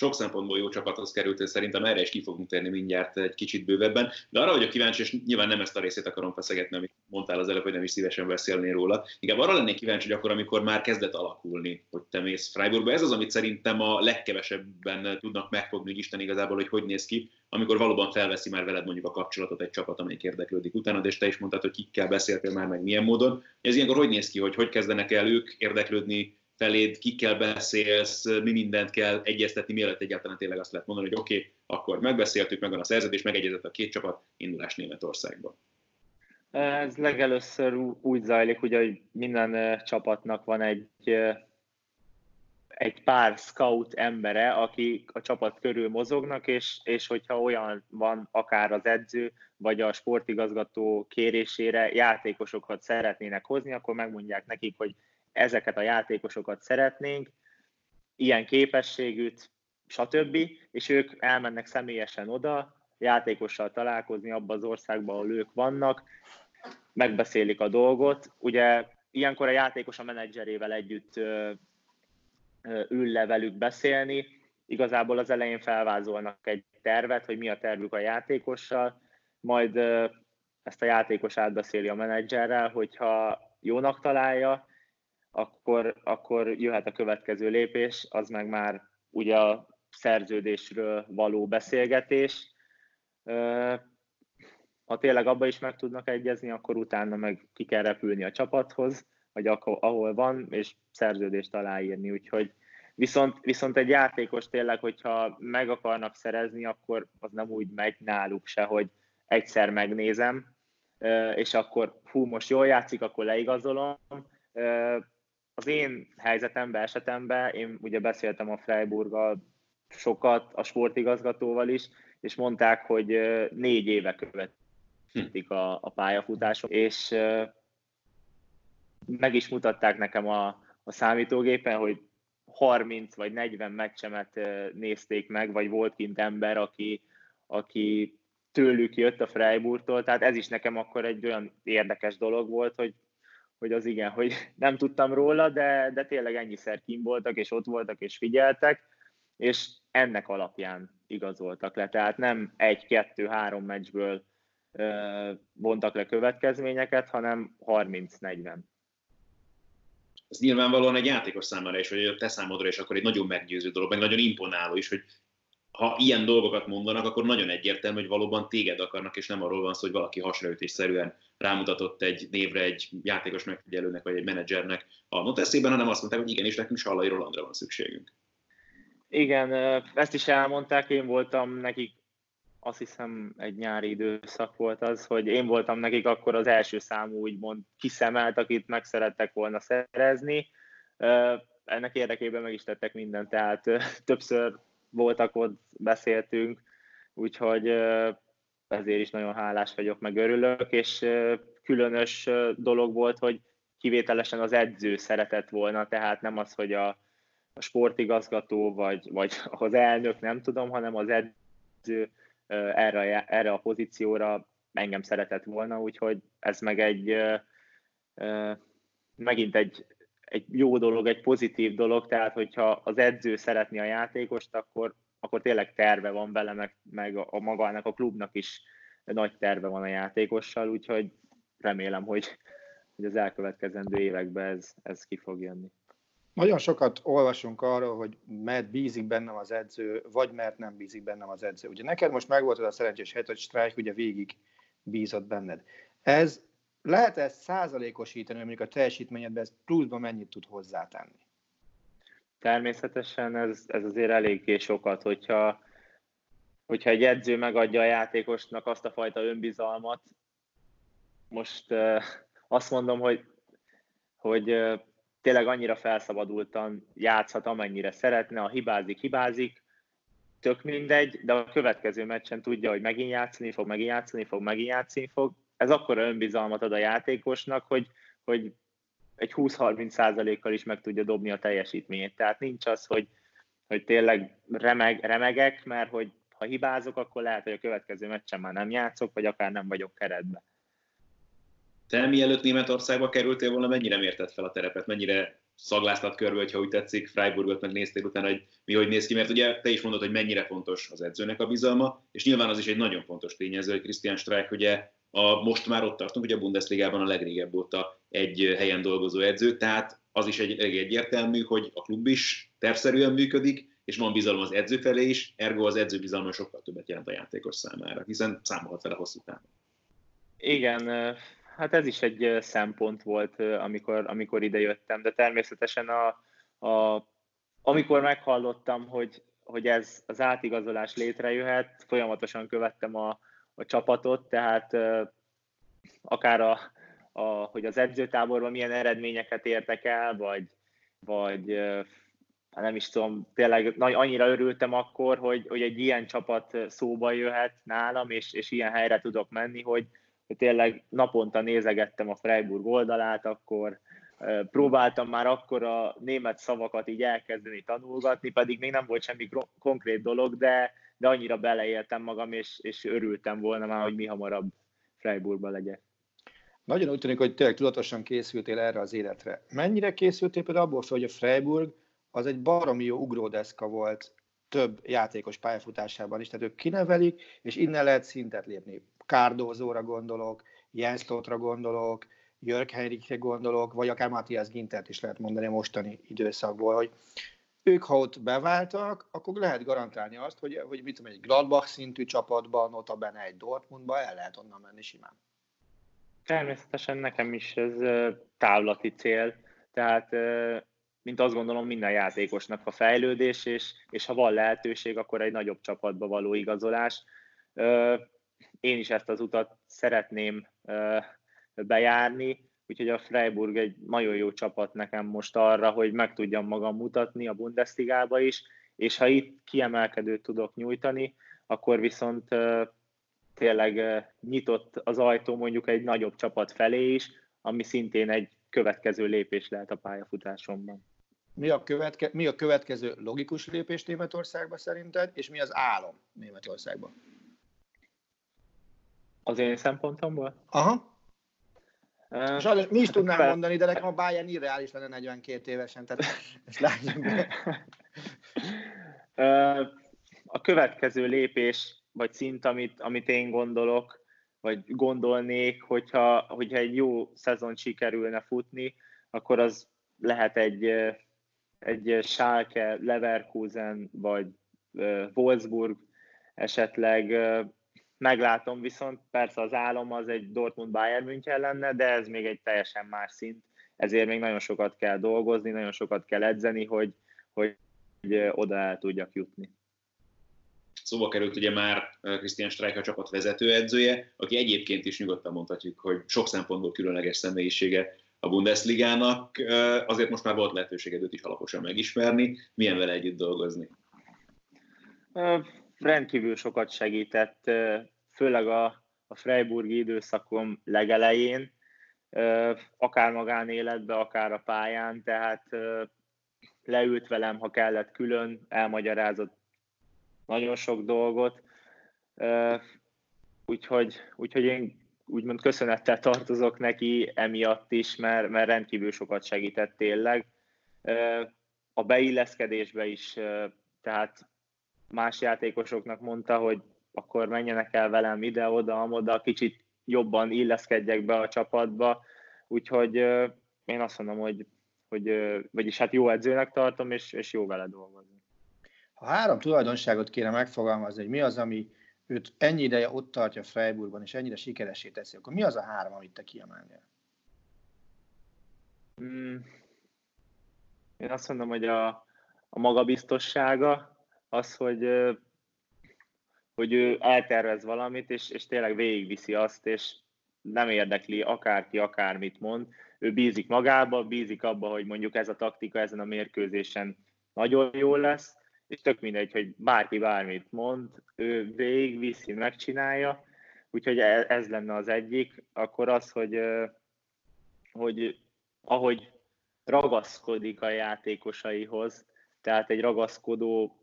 sok szempontból jó csapathoz került, és szerintem erre is ki fogunk térni mindjárt egy kicsit bővebben. De arra vagyok kíváncsi, és nyilván nem ezt a részét akarom feszegetni, amit mondtál az előbb, hogy nem is szívesen beszélni róla. Inkább arra lennék kíváncsi, hogy akkor, amikor már kezdett alakulni, hogy te mész Freiburgba, ez az, amit szerintem a legkevesebben tudnak megfogni, hogy Isten igazából, hogy hogy néz ki, amikor valóban felveszi már veled mondjuk a kapcsolatot egy csapat, amelyik érdeklődik utána, és te is mondtad, hogy kikkel beszéltél már, meg milyen módon. Ez ilyenkor hogy néz ki, hogy hogy kezdenek el ők érdeklődni feléd, kikkel beszélsz, mi mindent kell egyeztetni, mielőtt egyáltalán tényleg azt lehet mondani, hogy oké, okay, akkor megbeszéltük, megvan a szerződés, megegyezett a két csapat, indulás Németországba. Ez legelőször úgy zajlik, ugye, hogy minden csapatnak van egy, egy pár scout embere, akik a csapat körül mozognak, és, és hogyha olyan van, akár az edző, vagy a sportigazgató kérésére játékosokat szeretnének hozni, akkor megmondják nekik, hogy ezeket a játékosokat szeretnénk, ilyen képességűt, stb. És ők elmennek személyesen oda, játékossal találkozni abban az országban, ahol ők vannak, megbeszélik a dolgot. Ugye ilyenkor a játékos a menedzserével együtt ül le velük beszélni. Igazából az elején felvázolnak egy tervet, hogy mi a tervük a játékossal, majd ezt a játékos átbeszéli a menedzserrel, hogyha jónak találja, akkor, akkor jöhet a következő lépés, az meg már ugye a szerződésről való beszélgetés. Ha tényleg abba is meg tudnak egyezni, akkor utána meg ki kell repülni a csapathoz, vagy ahol van, és szerződést aláírni. Úgyhogy Viszont, viszont egy játékos tényleg, hogyha meg akarnak szerezni, akkor az nem úgy megy náluk se, hogy egyszer megnézem, és akkor hú, most jól játszik, akkor leigazolom. Az én helyzetemben, esetemben, én ugye beszéltem a Freiburggal sokat, a sportigazgatóval is, és mondták, hogy négy éve követik a, a pályafutásom, és meg is mutatták nekem a, a számítógépen, hogy 30 vagy 40 meccsemet nézték meg, vagy volt kint ember, aki, aki tőlük jött a Freiburgtól, tehát ez is nekem akkor egy olyan érdekes dolog volt, hogy, hogy az igen, hogy <laughs> nem tudtam róla, de, de tényleg ennyiszer kim voltak, és ott voltak, és figyeltek, és ennek alapján igazoltak le. Tehát nem egy, kettő, három meccsből vontak le következményeket, hanem 30-40 ez nyilvánvalóan egy játékos számára is, vagy a te számodra is akkor egy nagyon meggyőző dolog, meg nagyon imponáló is, hogy ha ilyen dolgokat mondanak, akkor nagyon egyértelmű, hogy valóban téged akarnak, és nem arról van szó, hogy valaki hasraütésszerűen rámutatott egy névre egy játékos megfigyelőnek, vagy egy menedzsernek a noteszében, hanem azt mondták, hogy igenis, nekünk Sallai Rolandra van szükségünk. Igen, ezt is elmondták, én voltam nekik azt hiszem egy nyári időszak volt az, hogy én voltam nekik akkor az első számú úgymond kiszemelt, akit meg szerettek volna szerezni. Ennek érdekében meg is tettek mindent, tehát többször voltak ott, beszéltünk, úgyhogy ezért is nagyon hálás vagyok, meg örülök, és különös dolog volt, hogy kivételesen az edző szeretett volna, tehát nem az, hogy a, a sportigazgató vagy, vagy az elnök, nem tudom, hanem az edző erre, erre a pozícióra engem szeretett volna, úgyhogy ez meg egy megint egy, egy jó dolog, egy pozitív dolog, tehát hogyha az edző szeretni a játékost, akkor, akkor tényleg terve van vele, meg, meg a, magának a klubnak is nagy terve van a játékossal, úgyhogy remélem, hogy, hogy az elkövetkezendő években ez, ez ki fog jönni. Nagyon sokat olvasunk arról, hogy mert bízik bennem az edző, vagy mert nem bízik bennem az edző. Ugye neked most megvolt az a szerencsés hely, hogy Strike ugye végig bízott benned. Ez lehet ezt százalékosítani, mondjuk a teljesítményedben ez pluszban mennyit tud hozzátenni? Természetesen ez, ez azért eléggé sokat, hogyha, hogyha egy edző megadja a játékosnak azt a fajta önbizalmat, most uh, azt mondom, hogy, hogy uh, tényleg annyira felszabadultan játszhat, amennyire szeretne, a hibázik, hibázik, tök mindegy, de a következő meccsen tudja, hogy megint játszani fog, megint játszani fog, megint játszani fog. Ez akkora önbizalmat ad a játékosnak, hogy, hogy egy 20-30 százalékkal is meg tudja dobni a teljesítményét. Tehát nincs az, hogy, hogy tényleg remeg, remegek, mert hogy ha hibázok, akkor lehet, hogy a következő meccsen már nem játszok, vagy akár nem vagyok keretben. Te mielőtt Németországba kerültél volna, mennyire mérted fel a terepet, mennyire szagláztad körbe, hogyha úgy tetszik, Freiburgot meg néztél utána, hogy mi hogy néz ki, mert ugye te is mondod, hogy mennyire fontos az edzőnek a bizalma, és nyilván az is egy nagyon fontos tényező, hogy Christian Streich ugye a, most már ott tartunk, hogy a Bundesligában a legrégebb óta egy helyen dolgozó edző, tehát az is egy, egy egyértelmű, hogy a klub is tervszerűen működik, és van bizalom az edző felé is, ergo az edző bizalma sokkal többet jelent a játékos számára, hiszen számolhat vele hosszú távon. Igen, hát ez is egy szempont volt, amikor, amikor ide jöttem, de természetesen a, a, amikor meghallottam, hogy, hogy ez az átigazolás létrejöhet, folyamatosan követtem a, a csapatot, tehát akár a, a, hogy az edzőtáborban milyen eredményeket értek el, vagy, vagy hát nem is tudom, tényleg annyira örültem akkor, hogy, hogy egy ilyen csapat szóba jöhet nálam, és, és ilyen helyre tudok menni, hogy, hogy tényleg naponta nézegettem a Freiburg oldalát, akkor próbáltam már akkor a német szavakat így elkezdeni tanulgatni, pedig még nem volt semmi konkrét dolog, de, de annyira beleéltem magam, és, és örültem volna már, hogy mi hamarabb Freiburgba legyek. Nagyon úgy tűnik, hogy tényleg tudatosan készültél erre az életre. Mennyire készültél például abból hogy a Freiburg az egy baromi jó ugródeszka volt több játékos pályafutásában is, tehát ők kinevelik, és innen lehet szintet lépni. Kárdózóra gondolok, Jens Totra gondolok, Jörg Henrikre gondolok, vagy akár Matthias Gintert is lehet mondani a mostani időszakból, hogy ők, ha ott beváltak, akkor lehet garantálni azt, hogy, hogy mit tudom, egy Gladbach szintű csapatban, notabene egy Dortmundba el lehet onnan menni simán. Természetesen nekem is ez távlati cél, tehát mint azt gondolom minden játékosnak a fejlődés, és, és ha van lehetőség, akkor egy nagyobb csapatba való igazolás. Én is ezt az utat szeretném bejárni, úgyhogy a Freiburg egy nagyon jó csapat nekem most arra, hogy meg tudjam magam mutatni a Bundesligába is, és ha itt kiemelkedőt tudok nyújtani, akkor viszont tényleg nyitott az ajtó mondjuk egy nagyobb csapat felé is, ami szintén egy következő lépés lehet a pályafutásomban. Mi a, követke, mi a következő logikus lépés Németországban szerinted, és mi az álom Németországban? Az én szempontomból? Aha. Sajnos mi is tudnám mondani, de nekem a Bayern irreális lenne 42 évesen, tehát ezt látjuk A következő lépés, vagy szint, amit, amit én gondolok, vagy gondolnék, hogyha, hogyha egy jó szezon sikerülne futni, akkor az lehet egy, egy Schalke, Leverkusen, vagy Wolfsburg esetleg meglátom, viszont persze az álom az egy Dortmund Bayern München lenne, de ez még egy teljesen más szint, ezért még nagyon sokat kell dolgozni, nagyon sokat kell edzeni, hogy, hogy oda el tudjak jutni. Szóba került ugye már Christian Streich a csapat vezetőedzője, aki egyébként is nyugodtan mondhatjuk, hogy sok szempontból különleges személyisége a Bundesligának. Azért most már volt lehetőséged őt is alaposan megismerni. Milyen vele együtt dolgozni? Rendkívül sokat segített, főleg a, a Freiburgi időszakom legelején, akár magánéletbe, akár a pályán, tehát leült velem, ha kellett külön, elmagyarázott nagyon sok dolgot, úgyhogy, úgyhogy én úgymond köszönettel tartozok neki emiatt is, mert, mert rendkívül sokat segített tényleg. A beilleszkedésbe is, tehát más játékosoknak mondta, hogy akkor menjenek el velem ide-oda, amoda, kicsit jobban illeszkedjek be a csapatba, úgyhogy én azt mondom, hogy, hogy vagyis hát jó edzőnek tartom, és, és jó vele dolgozni. Ha három tulajdonságot kéne megfogalmazni, hogy mi az, ami őt ennyi ideje ott tartja Freiburgban, és ennyire sikeresé teszi, akkor mi az a három, amit te kiemelnél? Hmm. Én azt mondom, hogy a, a magabiztossága, az, hogy, hogy ő eltervez valamit, és, és tényleg végigviszi azt, és nem érdekli akárki akármit mond. Ő bízik magába, bízik abba, hogy mondjuk ez a taktika ezen a mérkőzésen nagyon jó lesz, és tök mindegy, hogy bárki bármit mond, ő végigviszi, megcsinálja, úgyhogy e, ez lenne az egyik. Akkor az, hogy, hogy ahogy ragaszkodik a játékosaihoz, tehát egy ragaszkodó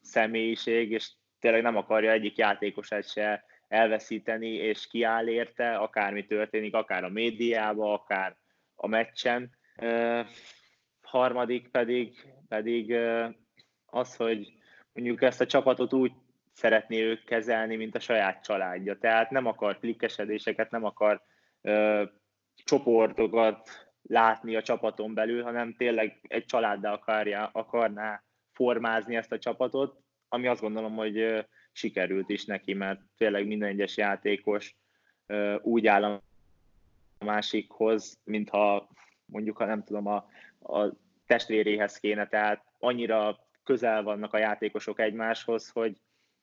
személyiség, és tényleg nem akarja egyik játékosát se elveszíteni, és kiáll érte, akármi történik, akár a médiában, akár a meccsen. Ö, harmadik pedig, pedig ö, az, hogy mondjuk ezt a csapatot úgy szeretné ők kezelni, mint a saját családja. Tehát nem akar klikkesedéseket, nem akar ö, csoportokat látni a csapaton belül, hanem tényleg egy családdal akarja, akarná formázni ezt a csapatot, ami azt gondolom, hogy sikerült is neki, mert tényleg minden egyes játékos úgy áll a másikhoz, mintha mondjuk, ha nem tudom, a, a testvéréhez kéne, tehát annyira közel vannak a játékosok egymáshoz, hogy,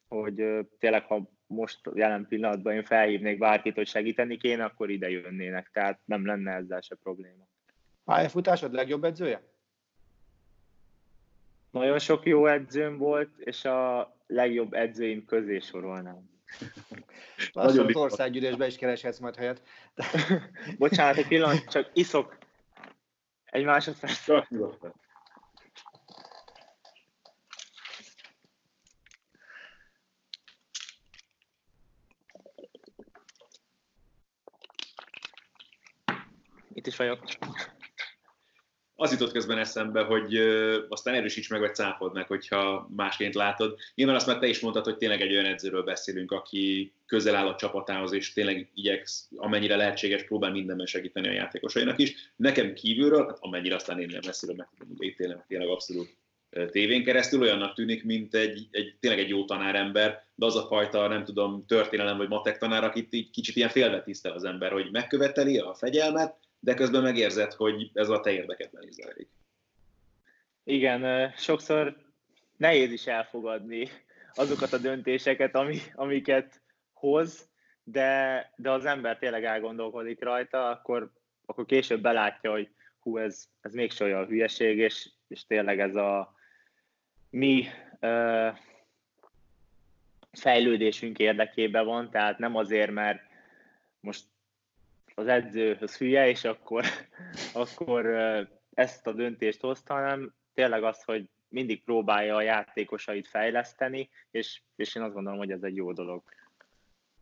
hogy tényleg, ha most jelen pillanatban én felhívnék bárkit, hogy segíteni kéne, akkor ide jönnének, tehát nem lenne ezzel se probléma. Pályafutásod legjobb edzője? Nagyon sok jó edzőm volt, és a legjobb edzőim közé sorolnám. Lassan az országgyűlésbe is kereshetsz majd helyet. <laughs> Bocsánat, egy pillanat, csak iszok egy másodperc. Itt is vagyok az jutott közben eszembe, hogy ö, aztán erősíts meg, vagy cáfold meg, hogyha másként látod. Nyilván azt már te is mondtad, hogy tényleg egy olyan edzőről beszélünk, aki közel áll a csapatához, és tényleg igyeksz, amennyire lehetséges, próbál mindenben segíteni a játékosainak is. Nekem kívülről, hát amennyire aztán én nem messziről meg tudom ítélni, tényleg abszolút tévén keresztül olyannak tűnik, mint egy, egy, tényleg egy jó tanárember, de az a fajta, nem tudom, történelem vagy matek tanár, akit így kicsit ilyen félve tisztel az ember, hogy megköveteli a fegyelmet, de közben megérzed, hogy ez a te érdeketben is zajlik. Igen, sokszor nehéz is elfogadni azokat a döntéseket, ami, amiket hoz, de, de az ember tényleg elgondolkodik rajta, akkor, akkor később belátja, hogy hú, ez, ez mégse olyan hülyeség, és, és tényleg ez a mi ö, fejlődésünk érdekében van, tehát nem azért, mert most az edzőhöz hülye, és akkor, <laughs> akkor ezt a döntést hozta, hanem tényleg az, hogy mindig próbálja a játékosait fejleszteni, és, és én azt gondolom, hogy ez egy jó dolog.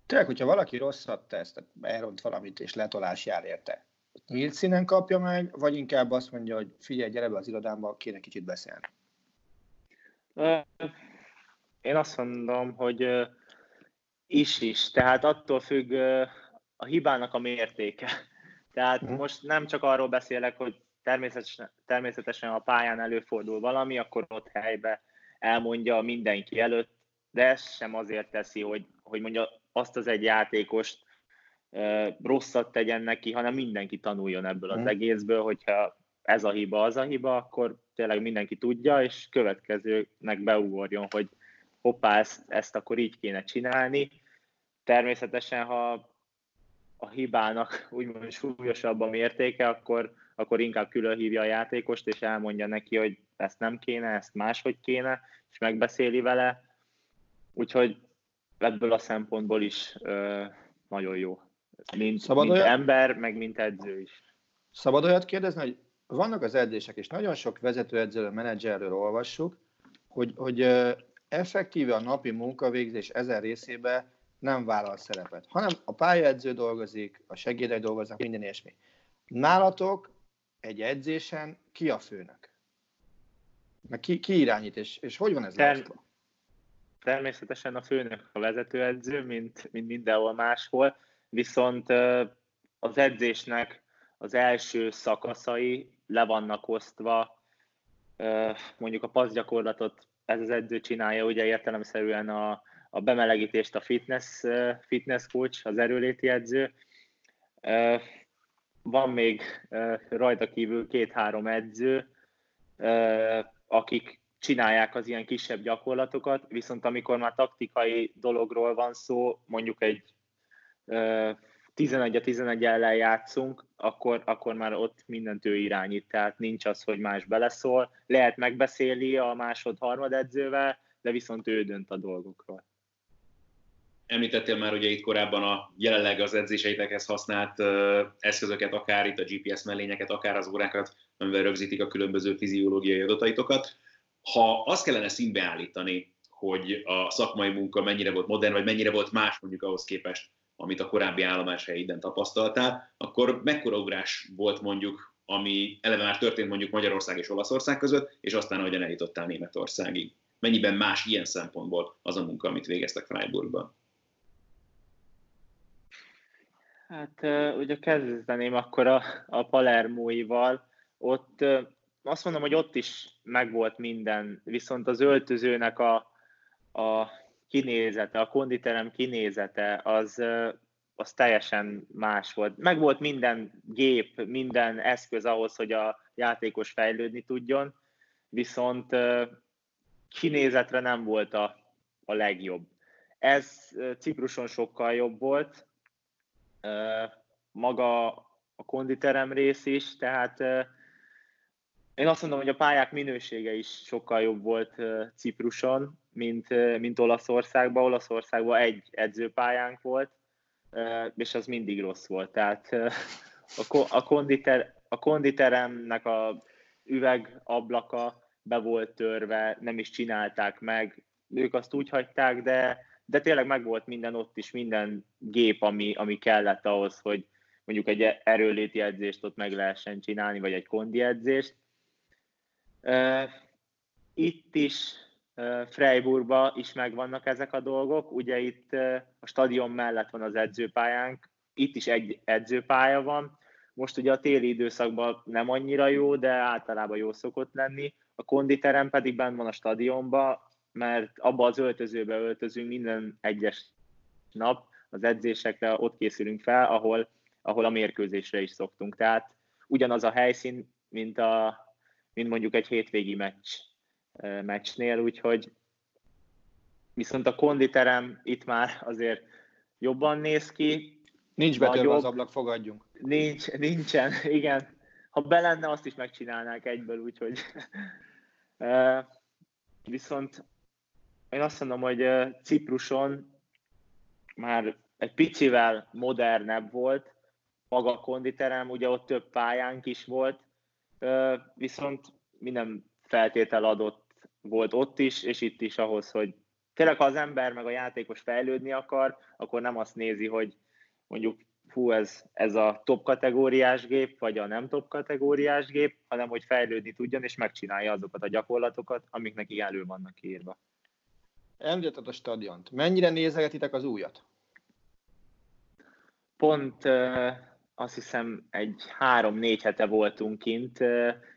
Tényleg, hogyha valaki rosszat tesz, tehát elront valamit, és letolás jár érte, nyílt színen kapja meg, vagy inkább azt mondja, hogy figyelj, gyere be az irodámba, kéne kicsit beszélni? Én azt mondom, hogy is-is. Tehát attól függ a hibának a mértéke. <laughs> Tehát uh-huh. most nem csak arról beszélek, hogy természetesen, természetesen a pályán előfordul valami, akkor ott helybe elmondja mindenki előtt, de ez sem azért teszi, hogy, hogy mondja azt az egy játékost e, rosszat tegyen neki, hanem mindenki tanuljon ebből az uh-huh. egészből, hogyha ez a hiba, az a hiba, akkor tényleg mindenki tudja, és következőnek beugorjon, hogy hoppá, ezt, ezt akkor így kéne csinálni. Természetesen, ha a hibának úgymond súlyosabb a mértéke, akkor, akkor inkább külön hívja a játékost, és elmondja neki, hogy ezt nem kéne, ezt máshogy kéne, és megbeszéli vele. Úgyhogy ebből a szempontból is ö, nagyon jó. Mint, Szabad mint olyat, ember, meg mint edző is. Szabad olyat kérdezni, hogy vannak az edzések, és nagyon sok vezetőedzőről, menedzserről olvassuk, hogy, hogy effektíve a napi munkavégzés ezen részébe nem vállal szerepet, hanem a pályaedző dolgozik, a segédek dolgoznak, minden ilyesmi. Nálatok egy edzésen ki a főnök? Meg ki, ki irányít, és, és hogy van ez Ter- Természetesen a főnök a vezetőedző, mint, mint mindenhol máshol, viszont az edzésnek az első szakaszai le vannak osztva, mondjuk a passzgyakorlatot ez az edző csinálja, ugye értelemszerűen a, a bemelegítést a fitness, fitness coach, az erőléti edző. Van még rajta kívül két-három edző, akik csinálják az ilyen kisebb gyakorlatokat, viszont amikor már taktikai dologról van szó, mondjuk egy 11 a 11 ellen játszunk, akkor, akkor már ott mindent ő irányít, tehát nincs az, hogy más beleszól. Lehet megbeszéli a másod-harmad edzővel, de viszont ő dönt a dolgokról. Említettél már ugye itt korábban a jelenleg az edzéseitekhez használt eszközöket, akár itt a GPS mellényeket, akár az órákat, amivel rögzítik a különböző fiziológiai adataitokat. Ha azt kellene színbe állítani, hogy a szakmai munka mennyire volt modern, vagy mennyire volt más mondjuk ahhoz képest, amit a korábbi állomás helyében tapasztaltál, akkor mekkora ugrás volt mondjuk, ami eleve már történt mondjuk Magyarország és Olaszország között, és aztán ahogyan eljutottál Németországig. Mennyiben más ilyen szempontból az a munka, amit végeztek Freiburgban? Hát ugye kezdeném akkor a, a Palermóival. Ott azt mondom, hogy ott is megvolt minden, viszont az öltözőnek a, a kinézete, a konditerem kinézete, az, az teljesen más volt. Meg volt minden gép, minden eszköz ahhoz, hogy a játékos fejlődni tudjon, viszont kinézetre nem volt a, a legjobb. Ez Cipruson sokkal jobb volt, maga a konditerem rész is, tehát én azt mondom, hogy a pályák minősége is sokkal jobb volt Cipruson, mint, mint Olaszországban. Olaszországban egy edzőpályánk volt, és az mindig rossz volt. Tehát a, konditer, a konditeremnek a üvegablaka be volt törve, nem is csinálták meg, ők azt úgy hagyták, de, de tényleg meg volt minden ott is, minden gép, ami, ami kellett ahhoz, hogy mondjuk egy erőléti edzést ott meg lehessen csinálni, vagy egy kondi edzést. Itt is Freiburgba is megvannak ezek a dolgok. Ugye itt a stadion mellett van az edzőpályánk, itt is egy edzőpálya van. Most ugye a téli időszakban nem annyira jó, de általában jó szokott lenni. A konditerem pedig bent van a stadionban, mert abba az öltözőbe öltözünk minden egyes nap, az edzésekre ott készülünk fel, ahol, ahol a mérkőzésre is szoktunk. Tehát ugyanaz a helyszín, mint a, mint mondjuk egy hétvégi meccs, meccsnél, úgyhogy viszont a konditerem itt már azért jobban néz ki. Nincs betörve az ablak, fogadjunk. Nincs, nincsen, <laughs> igen. Ha be lenne, azt is megcsinálnák egyből, úgyhogy... <laughs> Viszont én azt mondom, hogy Cipruson már egy picivel modernebb volt, maga a konditerem, ugye ott több pályánk is volt, viszont minden feltétel adott volt ott is, és itt is ahhoz, hogy tényleg ha az ember meg a játékos fejlődni akar, akkor nem azt nézi, hogy mondjuk hú, ez, ez a top kategóriás gép, vagy a nem top kategóriás gép, hanem hogy fejlődni tudjon, és megcsinálja azokat a gyakorlatokat, amik neki elő vannak írva. Említetted a stadiont. Mennyire nézegetitek az újat? Pont azt hiszem egy három-négy hete voltunk kint,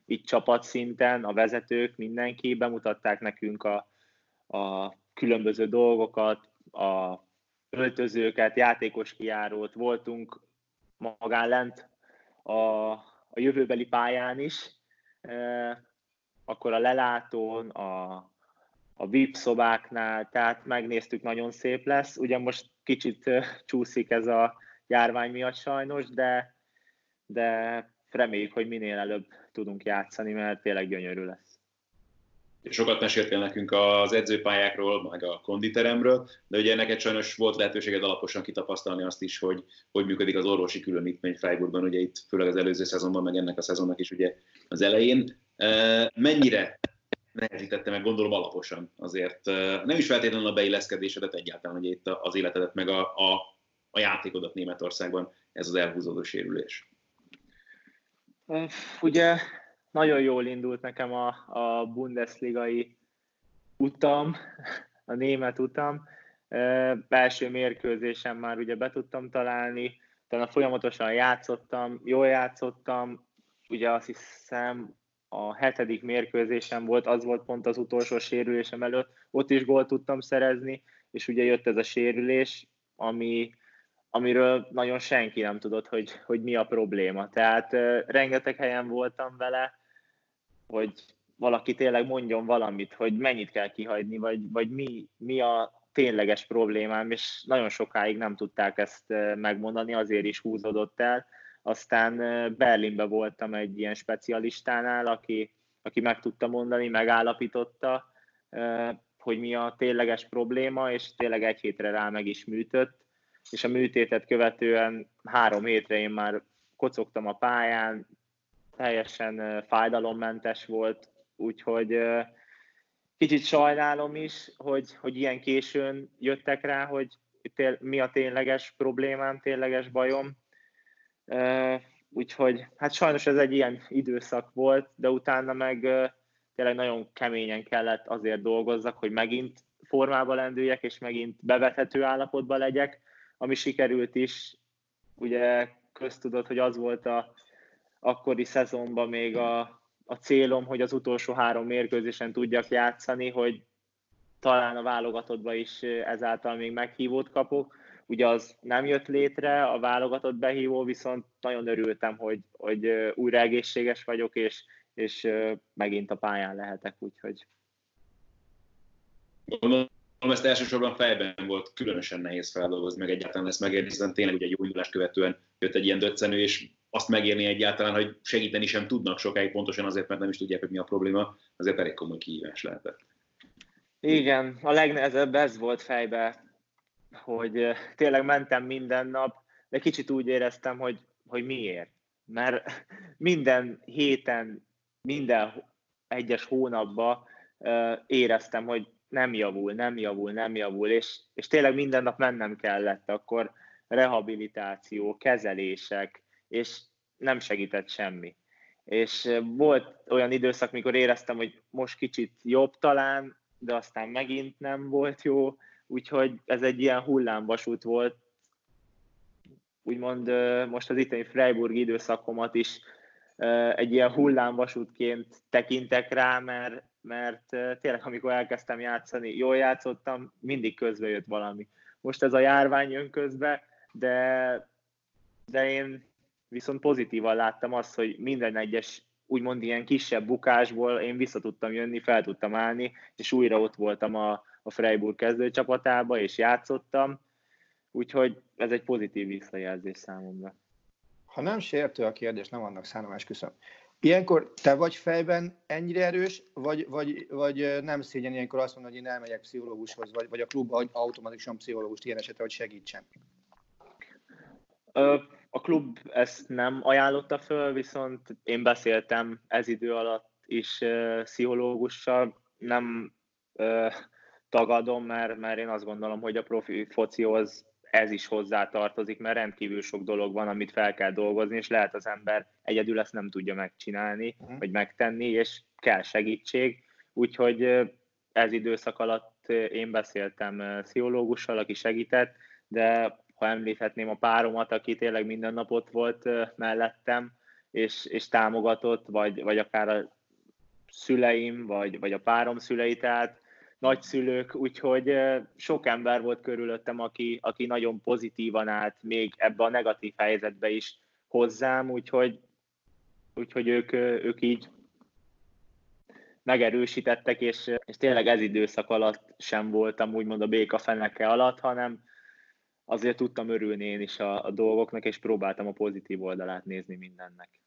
itt csapatszinten, a vezetők, mindenki bemutatták nekünk a, a különböző dolgokat, a öltözőket, játékos kiárót, voltunk magán lent a, a jövőbeli pályán is, akkor a lelátón, a, a VIP szobáknál, tehát megnéztük, nagyon szép lesz. Ugye most kicsit csúszik ez a járvány miatt sajnos, de, de reméljük, hogy minél előbb tudunk játszani, mert tényleg gyönyörű lesz. Sokat meséltél nekünk az edzőpályákról, meg a konditeremről, de ugye neked sajnos volt lehetőséged alaposan kitapasztalni azt is, hogy hogy működik az orvosi különítmény Freiburgban, ugye itt főleg az előző szezonban, meg ennek a szezonnak is ugye az elején. Mennyire nehezítette meg, gondolom alaposan azért, nem is feltétlenül a beilleszkedésedet egyáltalán, hogy itt az életedet, meg a, a, a játékodat Németországban ez az elhúzódó sérülés. Ugye nagyon jól indult nekem a, a bundesligai utam, a német utam. Belső mérkőzésen már ugye be tudtam találni, utána folyamatosan játszottam, jól játszottam, ugye azt hiszem a hetedik mérkőzésem volt, az volt pont az utolsó sérülésem előtt, ott is gólt tudtam szerezni, és ugye jött ez a sérülés, ami, amiről nagyon senki nem tudott, hogy, hogy mi a probléma. Tehát uh, rengeteg helyen voltam vele, hogy valaki tényleg mondjon valamit, hogy mennyit kell kihagyni, vagy, vagy mi, mi a tényleges problémám, és nagyon sokáig nem tudták ezt megmondani, azért is húzódott el. Aztán Berlinbe voltam egy ilyen specialistánál, aki, aki meg tudta mondani, megállapította, hogy mi a tényleges probléma, és tényleg egy hétre rá meg is műtött, és a műtétet követően három hétre én már kocogtam a pályán, teljesen fájdalommentes volt, úgyhogy kicsit sajnálom is, hogy, hogy ilyen későn jöttek rá, hogy mi a tényleges problémám, tényleges bajom. Úgyhogy hát sajnos ez egy ilyen időszak volt, de utána meg tényleg nagyon keményen kellett azért dolgozzak, hogy megint formába lendüljek, és megint bevethető állapotba legyek, ami sikerült is. Ugye köztudott, hogy az volt a akkori szezonban még a, a célom, hogy az utolsó három mérkőzésen tudjak játszani, hogy talán a válogatottba is ezáltal még meghívót kapok. Ugye az nem jött létre, a válogatott behívó, viszont nagyon örültem, hogy, hogy újra egészséges vagyok, és, és megint a pályán lehetek, úgyhogy... Gondolom, ezt elsősorban fejben volt különösen nehéz feldolgozni, meg egyáltalán ezt megérni, hiszen tényleg ugye egy gyógyulás követően jött egy ilyen döccenő, és azt megérni egyáltalán, hogy segíteni sem tudnak sokáig, pontosan azért, mert nem is tudják, hogy mi a probléma, azért elég komoly kihívás lehetett. Igen, a legnehezebb ez volt fejbe, hogy tényleg mentem minden nap, de kicsit úgy éreztem, hogy, hogy miért. Mert <laughs> minden héten, minden egyes hónapban éreztem, hogy nem javul, nem javul, nem javul, és, és tényleg minden nap mennem kellett, akkor rehabilitáció, kezelések, és nem segített semmi. És volt olyan időszak, mikor éreztem, hogy most kicsit jobb talán, de aztán megint nem volt jó, úgyhogy ez egy ilyen hullámvasút volt. Úgymond most az itteni Freiburg időszakomat is egy ilyen hullámvasútként tekintek rá, mert, mert tényleg amikor elkezdtem játszani, jól játszottam, mindig közbe jött valami. Most ez a járvány jön közbe, de, de én viszont pozitívan láttam azt, hogy minden egyes úgymond ilyen kisebb bukásból én vissza tudtam jönni, fel tudtam állni, és újra ott voltam a, a Freiburg kezdőcsapatába, és játszottam, úgyhogy ez egy pozitív visszajelzés számomra. Ha nem sértő a kérdés, nem annak szánom, esküszöm. Ilyenkor te vagy fejben ennyire erős, vagy, vagy, vagy nem szégyen ilyenkor azt mondani, hogy én elmegyek pszichológushoz, vagy, vagy a klub automatikusan pszichológust ilyen esetre, hogy segítsen? A klub ezt nem ajánlotta föl, viszont én beszéltem ez idő alatt is pszichológussal, nem tagadom, mert, mert én azt gondolom, hogy a profi focihoz ez is hozzá tartozik, mert rendkívül sok dolog van, amit fel kell dolgozni, és lehet az ember egyedül ezt nem tudja megcsinálni, uh-huh. vagy megtenni, és kell segítség. Úgyhogy ez időszak alatt én beszéltem pszichológussal, aki segített, de ha említhetném a páromat, aki tényleg minden nap ott volt mellettem, és, és támogatott, vagy, vagy akár a szüleim, vagy, vagy a párom szülei, tehát nagyszülők, úgyhogy sok ember volt körülöttem, aki, aki nagyon pozitívan állt még ebbe a negatív helyzetbe is hozzám, úgyhogy, úgyhogy ők, ők így megerősítettek, és, és tényleg ez időszak alatt sem voltam úgymond a béka feneke alatt, hanem azért tudtam örülni én is a, a dolgoknak, és próbáltam a pozitív oldalát nézni mindennek.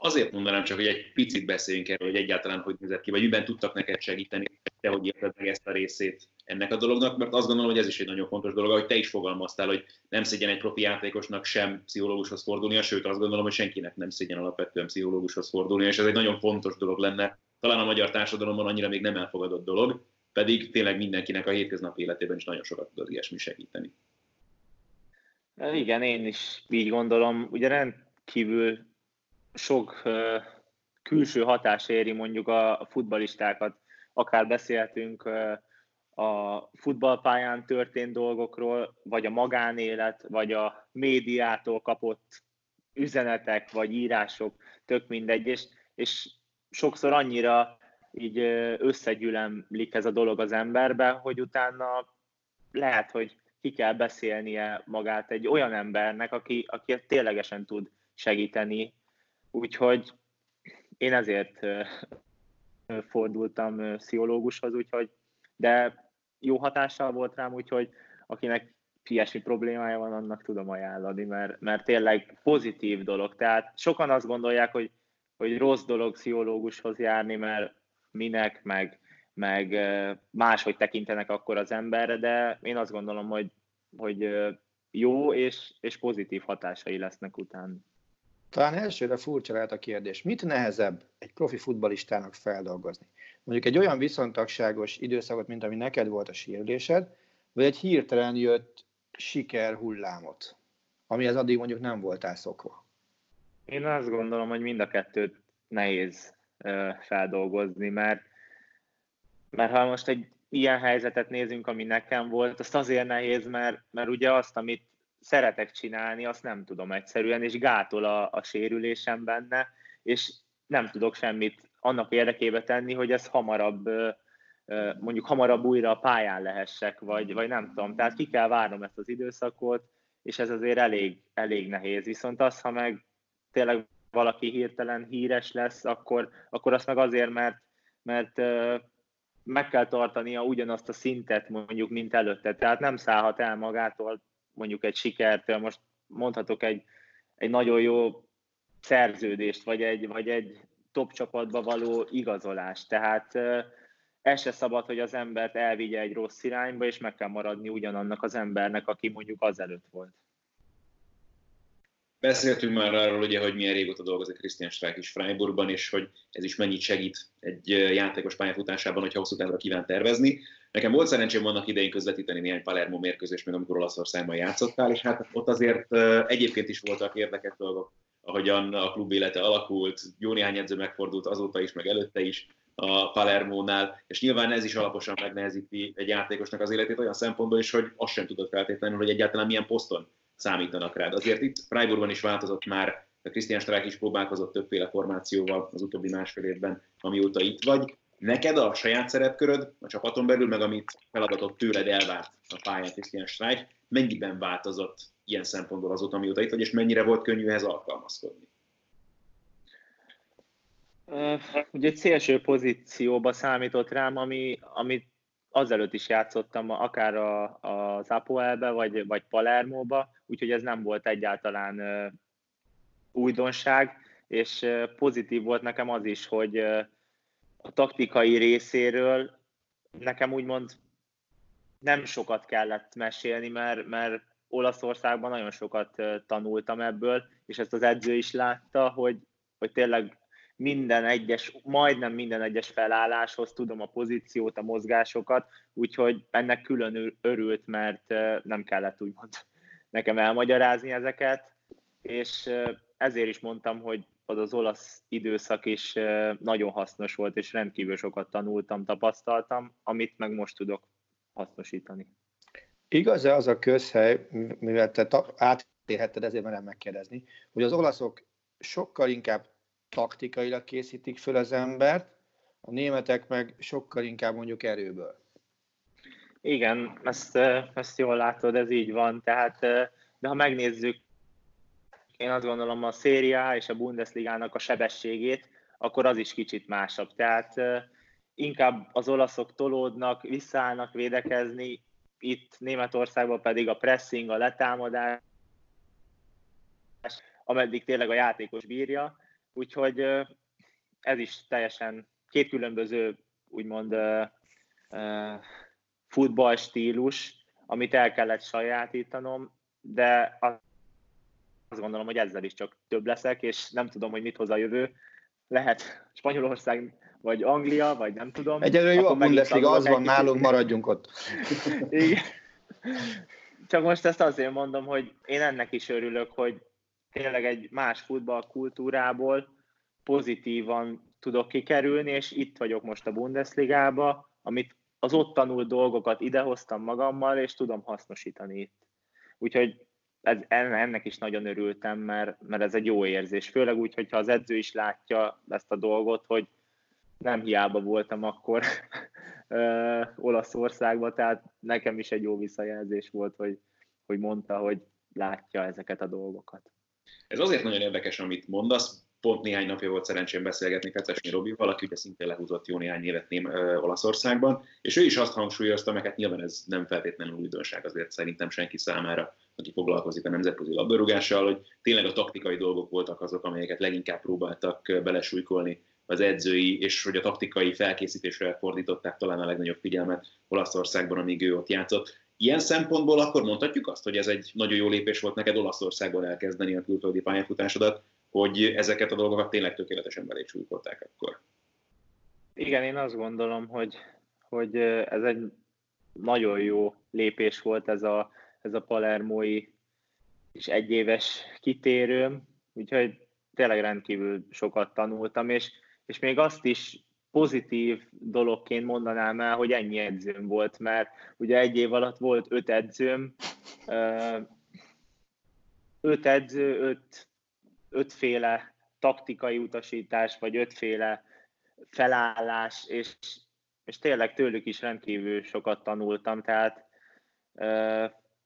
Azért mondanám csak, hogy egy picit beszéljünk erről, hogy egyáltalán hogy nézett ki, vagy miben tudtak neked segíteni, te hogy érted meg ezt a részét ennek a dolognak, mert azt gondolom, hogy ez is egy nagyon fontos dolog, ahogy te is fogalmaztál, hogy nem szégyen egy profi játékosnak sem pszichológushoz fordulnia, sőt azt gondolom, hogy senkinek nem szégyen alapvetően pszichológushoz fordulnia, és ez egy nagyon fontos dolog lenne. Talán a magyar társadalomban annyira még nem elfogadott dolog, pedig tényleg mindenkinek a hétköznapi életében is nagyon sokat tud az ilyesmi segíteni. Igen, én is így gondolom. Ugye rendkívül sok külső hatás éri mondjuk a futbalistákat. Akár beszéltünk a futballpályán történt dolgokról, vagy a magánélet, vagy a médiától kapott üzenetek, vagy írások, tök mindegy, és, és sokszor annyira így összegyűlemlik ez a dolog az emberbe, hogy utána lehet, hogy ki kell beszélnie magát egy olyan embernek, aki, aki ténylegesen tud segíteni. Úgyhogy én ezért fordultam pszichológushoz, úgyhogy, de jó hatással volt rám, úgyhogy akinek ilyesmi problémája van, annak tudom ajánlani, mert, mert tényleg pozitív dolog. Tehát sokan azt gondolják, hogy, hogy rossz dolog pszichológushoz járni, mert minek, meg, meg máshogy tekintenek akkor az emberre, de én azt gondolom, hogy, hogy jó és, és pozitív hatásai lesznek utána. Talán elsőre furcsa lehet a kérdés. Mit nehezebb egy profi futbalistának feldolgozni? Mondjuk egy olyan viszontagságos időszakot, mint ami neked volt a sérülésed, vagy egy hirtelen jött siker hullámot, amihez addig mondjuk nem voltál szokva? Én azt gondolom, hogy mind a kettőt nehéz feldolgozni, mert mert ha most egy ilyen helyzetet nézünk, ami nekem volt, azt azért nehéz, mert, mert ugye azt, amit szeretek csinálni, azt nem tudom egyszerűen, és gátol a, a sérülésem benne, és nem tudok semmit annak érdekébe tenni, hogy ez hamarabb, mondjuk hamarabb újra a pályán lehessek, vagy, vagy nem tudom. Tehát ki kell várnom ezt az időszakot, és ez azért elég, elég nehéz. Viszont az, ha meg tényleg valaki hirtelen híres lesz, akkor, akkor azt meg azért, mert, mert meg kell tartania ugyanazt a szintet mondjuk, mint előtte. Tehát nem szállhat el magától mondjuk egy sikertől. Most mondhatok egy, egy nagyon jó szerződést, vagy egy, vagy egy top csapatba való igazolást. Tehát ez se szabad, hogy az embert elvigye egy rossz irányba, és meg kell maradni ugyanannak az embernek, aki mondjuk azelőtt volt. Beszéltünk már arról, ugye, hogy milyen régóta dolgozik Christian Streich is Freiburgban, és hogy ez is mennyit segít egy játékos pályafutásában, hogyha hosszú távra kíván tervezni. Nekem volt szerencsém annak idején közvetíteni néhány Palermo mérkőzés, még amikor Olaszországban játszottál, és hát ott azért egyébként is voltak érdekes dolgok, ahogyan a klub élete alakult, jó néhány edző megfordult azóta is, meg előtte is a Palermo-nál, és nyilván ez is alaposan megnehezíti egy játékosnak az életét olyan szempontból is, hogy azt sem tudod feltétlenül, hogy egyáltalán milyen poszton számítanak rád. Azért itt Freiburgban is változott már, a Christian Streich is próbálkozott többféle formációval az utóbbi másfél évben, amióta itt vagy. Neked a saját szerepköröd a csapaton belül, meg amit feladatot tőled elvárt a pályán Christian Streich, mennyiben változott ilyen szempontból azóta, amióta itt vagy, és mennyire volt könnyű ehhez alkalmazkodni? Ugye egy szélső pozícióba számított rám, ami, amit azelőtt is játszottam akár a, az Apoelbe, vagy, vagy Palermóba, úgyhogy ez nem volt egyáltalán újdonság, és pozitív volt nekem az is, hogy a taktikai részéről nekem úgymond nem sokat kellett mesélni, mert, mert Olaszországban nagyon sokat tanultam ebből, és ezt az edző is látta, hogy, hogy tényleg minden egyes, majdnem minden egyes felálláshoz tudom a pozíciót, a mozgásokat, úgyhogy ennek külön örült, mert nem kellett úgymond nekem elmagyarázni ezeket, és ezért is mondtam, hogy az az olasz időszak is nagyon hasznos volt, és rendkívül sokat tanultam, tapasztaltam, amit meg most tudok hasznosítani. Igaz-e az a közhely, mivel te átérhetted, ezért merem megkérdezni, hogy az olaszok sokkal inkább taktikailag készítik föl az embert, a németek meg sokkal inkább mondjuk erőből. Igen, ezt, ezt jól látod, ez így van. Tehát, de ha megnézzük, én azt gondolom a széria és a Bundesligának a sebességét, akkor az is kicsit másabb. Tehát inkább az olaszok tolódnak, visszaállnak védekezni, itt Németországban pedig a pressing, a letámadás, ameddig tényleg a játékos bírja, úgyhogy ez is teljesen két különböző úgymond futballstílus, amit el kellett sajátítanom, de azt gondolom, hogy ezzel is csak több leszek, és nem tudom, hogy mit hoz a jövő. Lehet Spanyolország, vagy Anglia, vagy nem tudom. Egyelőre jó a Bundesliga, az van nálunk, maradjunk ott. <laughs> Igen. Csak most ezt azért mondom, hogy én ennek is örülök, hogy tényleg egy más futballkultúrából pozitívan tudok kikerülni, és itt vagyok most a Bundesligába, amit az ott tanult dolgokat idehoztam magammal, és tudom hasznosítani itt. Úgyhogy ez, ennek is nagyon örültem, mert, mert ez egy jó érzés. Főleg úgy, hogyha az edző is látja ezt a dolgot, hogy nem hiába voltam akkor <laughs> Olaszországban, tehát nekem is egy jó visszajelzés volt, hogy, hogy mondta, hogy látja ezeket a dolgokat. Ez azért nagyon érdekes, amit mondasz. Pont néhány napja volt szerencsém beszélgetni Fecesnyi Robival, aki ugye szintén lehúzott jó néhány évet Ném, ö, Olaszországban, és ő is azt hangsúlyozta, meg hát nyilván ez nem feltétlenül újdonság azért szerintem senki számára, aki foglalkozik a nemzetközi labdarúgással, hogy tényleg a taktikai dolgok voltak azok, amelyeket leginkább próbáltak belesújkolni az edzői, és hogy a taktikai felkészítésre fordították talán a legnagyobb figyelmet Olaszországban, amíg ő ott játszott. Ilyen szempontból akkor mondhatjuk azt, hogy ez egy nagyon jó lépés volt neked Olaszországban elkezdeni a külföldi pályafutásodat, hogy ezeket a dolgokat tényleg tökéletesen belé akkor. Igen, én azt gondolom, hogy, hogy ez egy nagyon jó lépés volt ez a, ez a palermói és egyéves kitérőm, úgyhogy tényleg rendkívül sokat tanultam, és, és még azt is pozitív dologként mondanám el, hogy ennyi edzőm volt, mert ugye egy év alatt volt öt edzőm, öt edző, öt, ötféle taktikai utasítás, vagy ötféle felállás, és, és tényleg tőlük is rendkívül sokat tanultam, tehát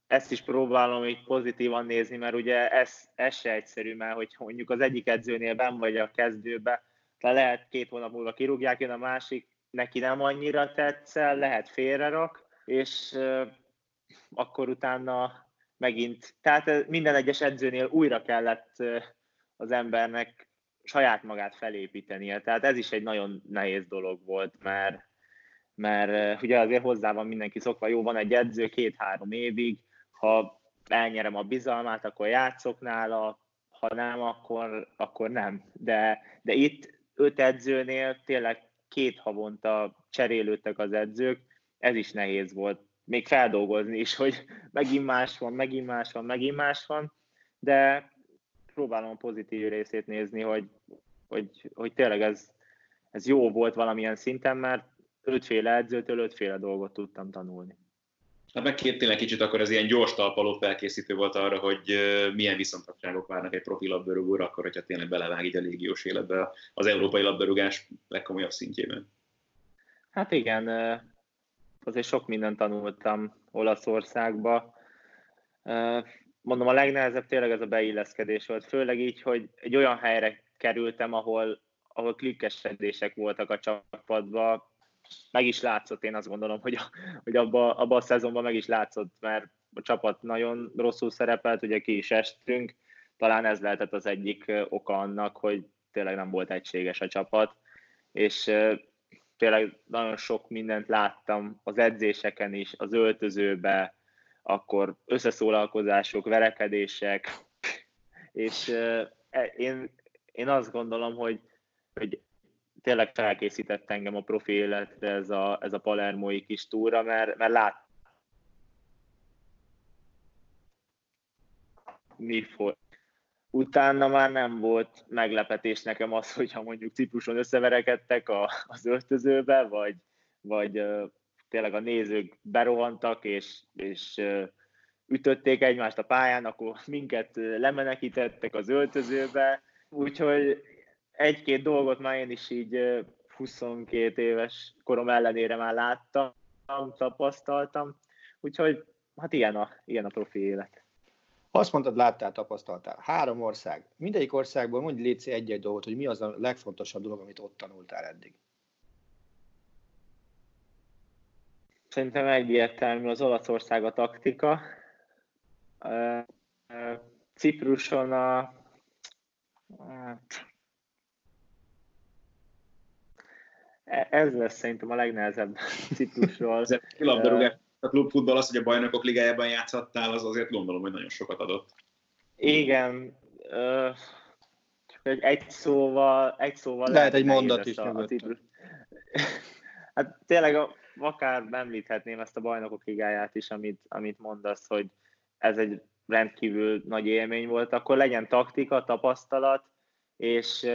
ezt is próbálom így pozitívan nézni, mert ugye ez, ez se egyszerű, mert hogy mondjuk az egyik edzőnél ben vagy a kezdőbe, de lehet két hónap múlva kirúgják, jön a másik, neki nem annyira tetszel, lehet félrerak, és akkor utána megint, tehát minden egyes edzőnél újra kellett az embernek saját magát felépítenie. Tehát ez is egy nagyon nehéz dolog volt, mert, mert uh, ugye azért hozzá van mindenki szokva, jó, van egy edző két-három évig, ha elnyerem a bizalmát, akkor játszok nála, ha nem, akkor, akkor nem. De, de itt öt edzőnél tényleg két havonta cserélődtek az edzők, ez is nehéz volt. Még feldolgozni is, hogy megint más van, megint más van, megint más van, de próbálom a pozitív részét nézni, hogy, hogy, hogy tényleg ez, ez jó volt valamilyen szinten, mert ötféle edzőtől ötféle dolgot tudtam tanulni. Hát meg tényleg kicsit akkor ez ilyen gyors talpaló felkészítő volt arra, hogy milyen viszontagságok várnak egy profi labdarúgóra, akkor hogyha tényleg belevág így a légiós életbe az európai labdarúgás legkomolyabb szintjében. Hát igen, azért sok mindent tanultam Olaszországba. Mondom, a legnehezebb tényleg ez a beilleszkedés volt, főleg így, hogy egy olyan helyre kerültem, ahol, ahol klikkesedések voltak a csapatban, meg is látszott, én azt gondolom, hogy, hogy abba, abba a szezonban meg is látszott, mert a csapat nagyon rosszul szerepelt, ugye ki is estünk, talán ez lehetett az egyik oka annak, hogy tényleg nem volt egységes a csapat, és tényleg nagyon sok mindent láttam az edzéseken is, az öltözőbe, akkor összeszólalkozások, verekedések, és e, én, én azt gondolom, hogy, hogy tényleg felkészített engem a profi életre ez a, ez a palermói kis túra, mert, mert lát mi folyt. Utána már nem volt meglepetés nekem az, hogyha mondjuk Cipruson összeverekedtek a, az öltözőbe, vagy, vagy tényleg a nézők berohantak, és, és ütötték egymást a pályán, akkor minket lemenekítettek az öltözőbe, úgyhogy egy-két dolgot már én is így 22 éves korom ellenére már láttam, tapasztaltam, úgyhogy hát ilyen a, ilyen a profi élet. Azt mondtad, láttál, tapasztaltál. Három ország. Mindegyik országból mondj légy egy-egy dolgot, hogy mi az a legfontosabb dolog, amit ott tanultál eddig. Szerintem egyértelmű az Olaszország a taktika. Cipruson a hát, E, ez lesz szerintem a legnehezebb Ciprusról. Ez a a klubfutball az, hogy a bajnokok ligájában játszhattál, az azért gondolom, hogy nagyon sokat adott. Igen, csak egy, egy szóval, egy szóval lehet, lehet egy mondat is a, a <laughs> Hát tényleg a, akár említhetném ezt a bajnokok ligáját is, amit, amit mondasz, hogy ez egy rendkívül nagy élmény volt, akkor legyen taktika, tapasztalat, és,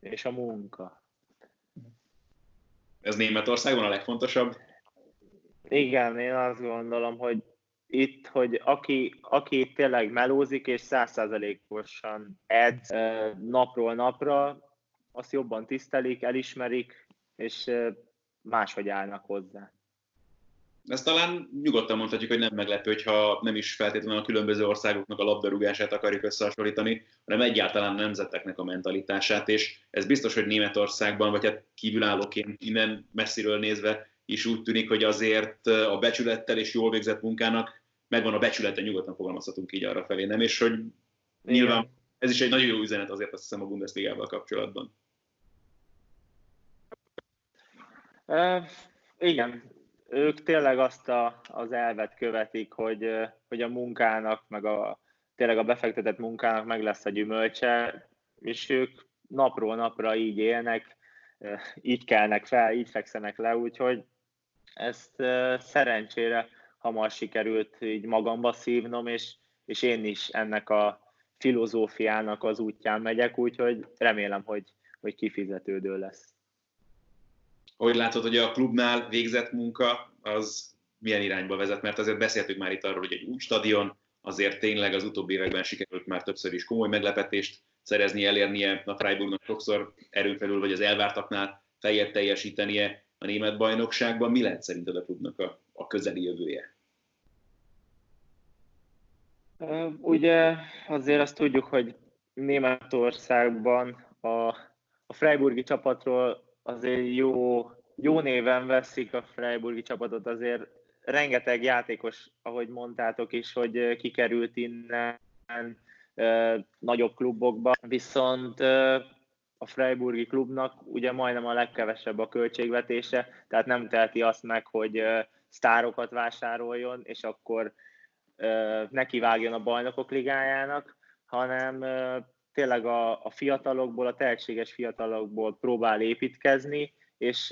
és a munka. Ez Németországban a legfontosabb? Igen, én azt gondolom, hogy itt, hogy aki, aki tényleg melózik és százszázalékosan edz napról napra, azt jobban tisztelik, elismerik, és máshogy állnak hozzá. Ezt talán nyugodtan mondhatjuk, hogy nem meglepő, hogyha nem is feltétlenül a különböző országoknak a labdarúgását akarjuk összehasonlítani, hanem egyáltalán a nemzeteknek a mentalitását, és ez biztos, hogy Németországban, vagy hát kívülállóként innen messziről nézve is úgy tűnik, hogy azért a becsülettel és jól végzett munkának megvan a becsülete, nyugodtan fogalmazhatunk így arra felé, nem? És hogy nyilván ez is egy nagyon jó üzenet azért azt hiszem a Bundesligával kapcsolatban. Igen, ők tényleg azt a, az elvet követik, hogy, hogy a munkának, meg a, tényleg a befektetett munkának meg lesz a gyümölcse, és ők napról napra így élnek, így kelnek fel, így fekszenek le, úgyhogy ezt szerencsére hamar sikerült így magamba szívnom, és, és én is ennek a filozófiának az útján megyek, úgyhogy remélem, hogy, hogy kifizetődő lesz. Hogy látod, hogy a klubnál végzett munka az milyen irányba vezet? Mert azért beszéltük már itt arról, hogy egy új stadion, azért tényleg az utóbbi években sikerült már többször is komoly meglepetést szerezni, elérnie a Freiburgnak sokszor erőn felül, vagy az elvártaknál feljebb teljesítenie a német bajnokságban. Mi lehet szerinted a klubnak a, a közeli jövője? Ugye azért azt tudjuk, hogy Németországban a, a Freiburgi csapatról azért jó, jó néven veszik a Freiburgi csapatot, azért rengeteg játékos, ahogy mondtátok is, hogy kikerült innen nagyobb klubokba, viszont a Freiburgi klubnak ugye majdnem a legkevesebb a költségvetése, tehát nem teheti azt meg, hogy sztárokat vásároljon, és akkor nekivágjon a bajnokok ligájának, hanem tényleg a, a fiatalokból, a tehetséges fiatalokból próbál építkezni, és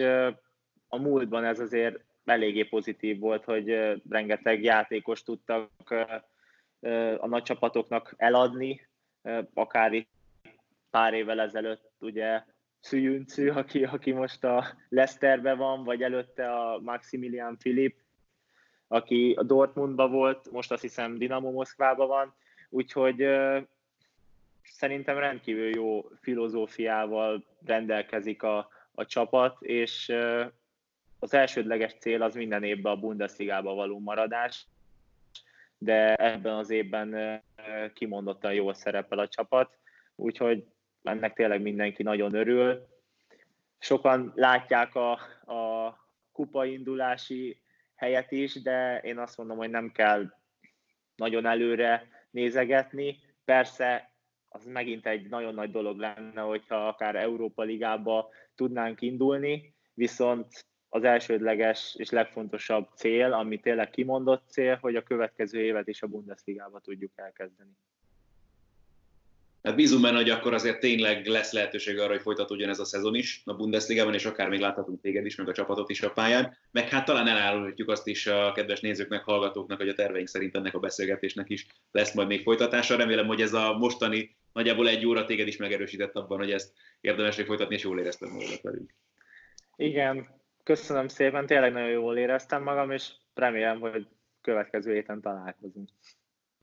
a múltban ez azért eléggé pozitív volt, hogy rengeteg játékos tudtak a nagy csapatoknak eladni, akár itt pár évvel ezelőtt ugye Szüjüncű, aki, aki most a Leicesterben van, vagy előtte a Maximilian Filip, aki a Dortmundban volt, most azt hiszem Dinamo Moszkvában van, úgyhogy szerintem rendkívül jó filozófiával rendelkezik a, a csapat, és az elsődleges cél az minden évben a Bundesligába való maradás, de ebben az évben kimondottan jól szerepel a csapat, úgyhogy ennek tényleg mindenki nagyon örül. Sokan látják a, a kupaindulási helyet is, de én azt mondom, hogy nem kell nagyon előre nézegetni. Persze az megint egy nagyon nagy dolog lenne, hogyha akár Európa Ligába tudnánk indulni, viszont az elsődleges és legfontosabb cél, ami tényleg kimondott cél, hogy a következő évet is a Bundesligába tudjuk elkezdeni. Hát bízunk benne, hogy akkor azért tényleg lesz lehetőség arra, hogy folytatódjon ez a szezon is a Bundesligában, és akár még láthatunk téged is, meg a csapatot is a pályán. Meg hát talán elárulhatjuk azt is a kedves nézőknek, hallgatóknak, hogy a terveink szerint ennek a beszélgetésnek is lesz majd még folytatása. Remélem, hogy ez a mostani nagyjából egy óra téged is megerősített abban, hogy ezt érdemes folytatni, és jól éreztem magad velünk. Igen, köszönöm szépen, tényleg nagyon jól éreztem magam, és remélem, hogy következő héten találkozunk.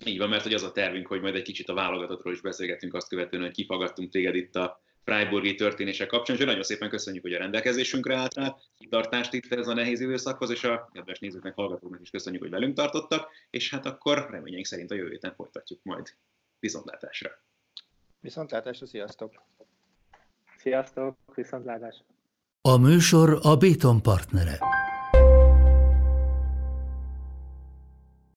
Így van, mert hogy az a tervünk, hogy majd egy kicsit a válogatottról is beszélgetünk azt követően, hogy kifaggattunk téged itt a Freiburgi történések kapcsán, és nagyon szépen köszönjük, hogy a rendelkezésünkre álltál, kitartást itt ez a nehéz időszakhoz, és a kedves nézőknek, hallgatóknak is köszönjük, hogy velünk tartottak, és hát akkor reményeink szerint a jövő héten folytatjuk majd. Viszontlátásra! Viszontlátásra, sziasztok! Sziasztok, viszontlátásra! A műsor a Béton partnere.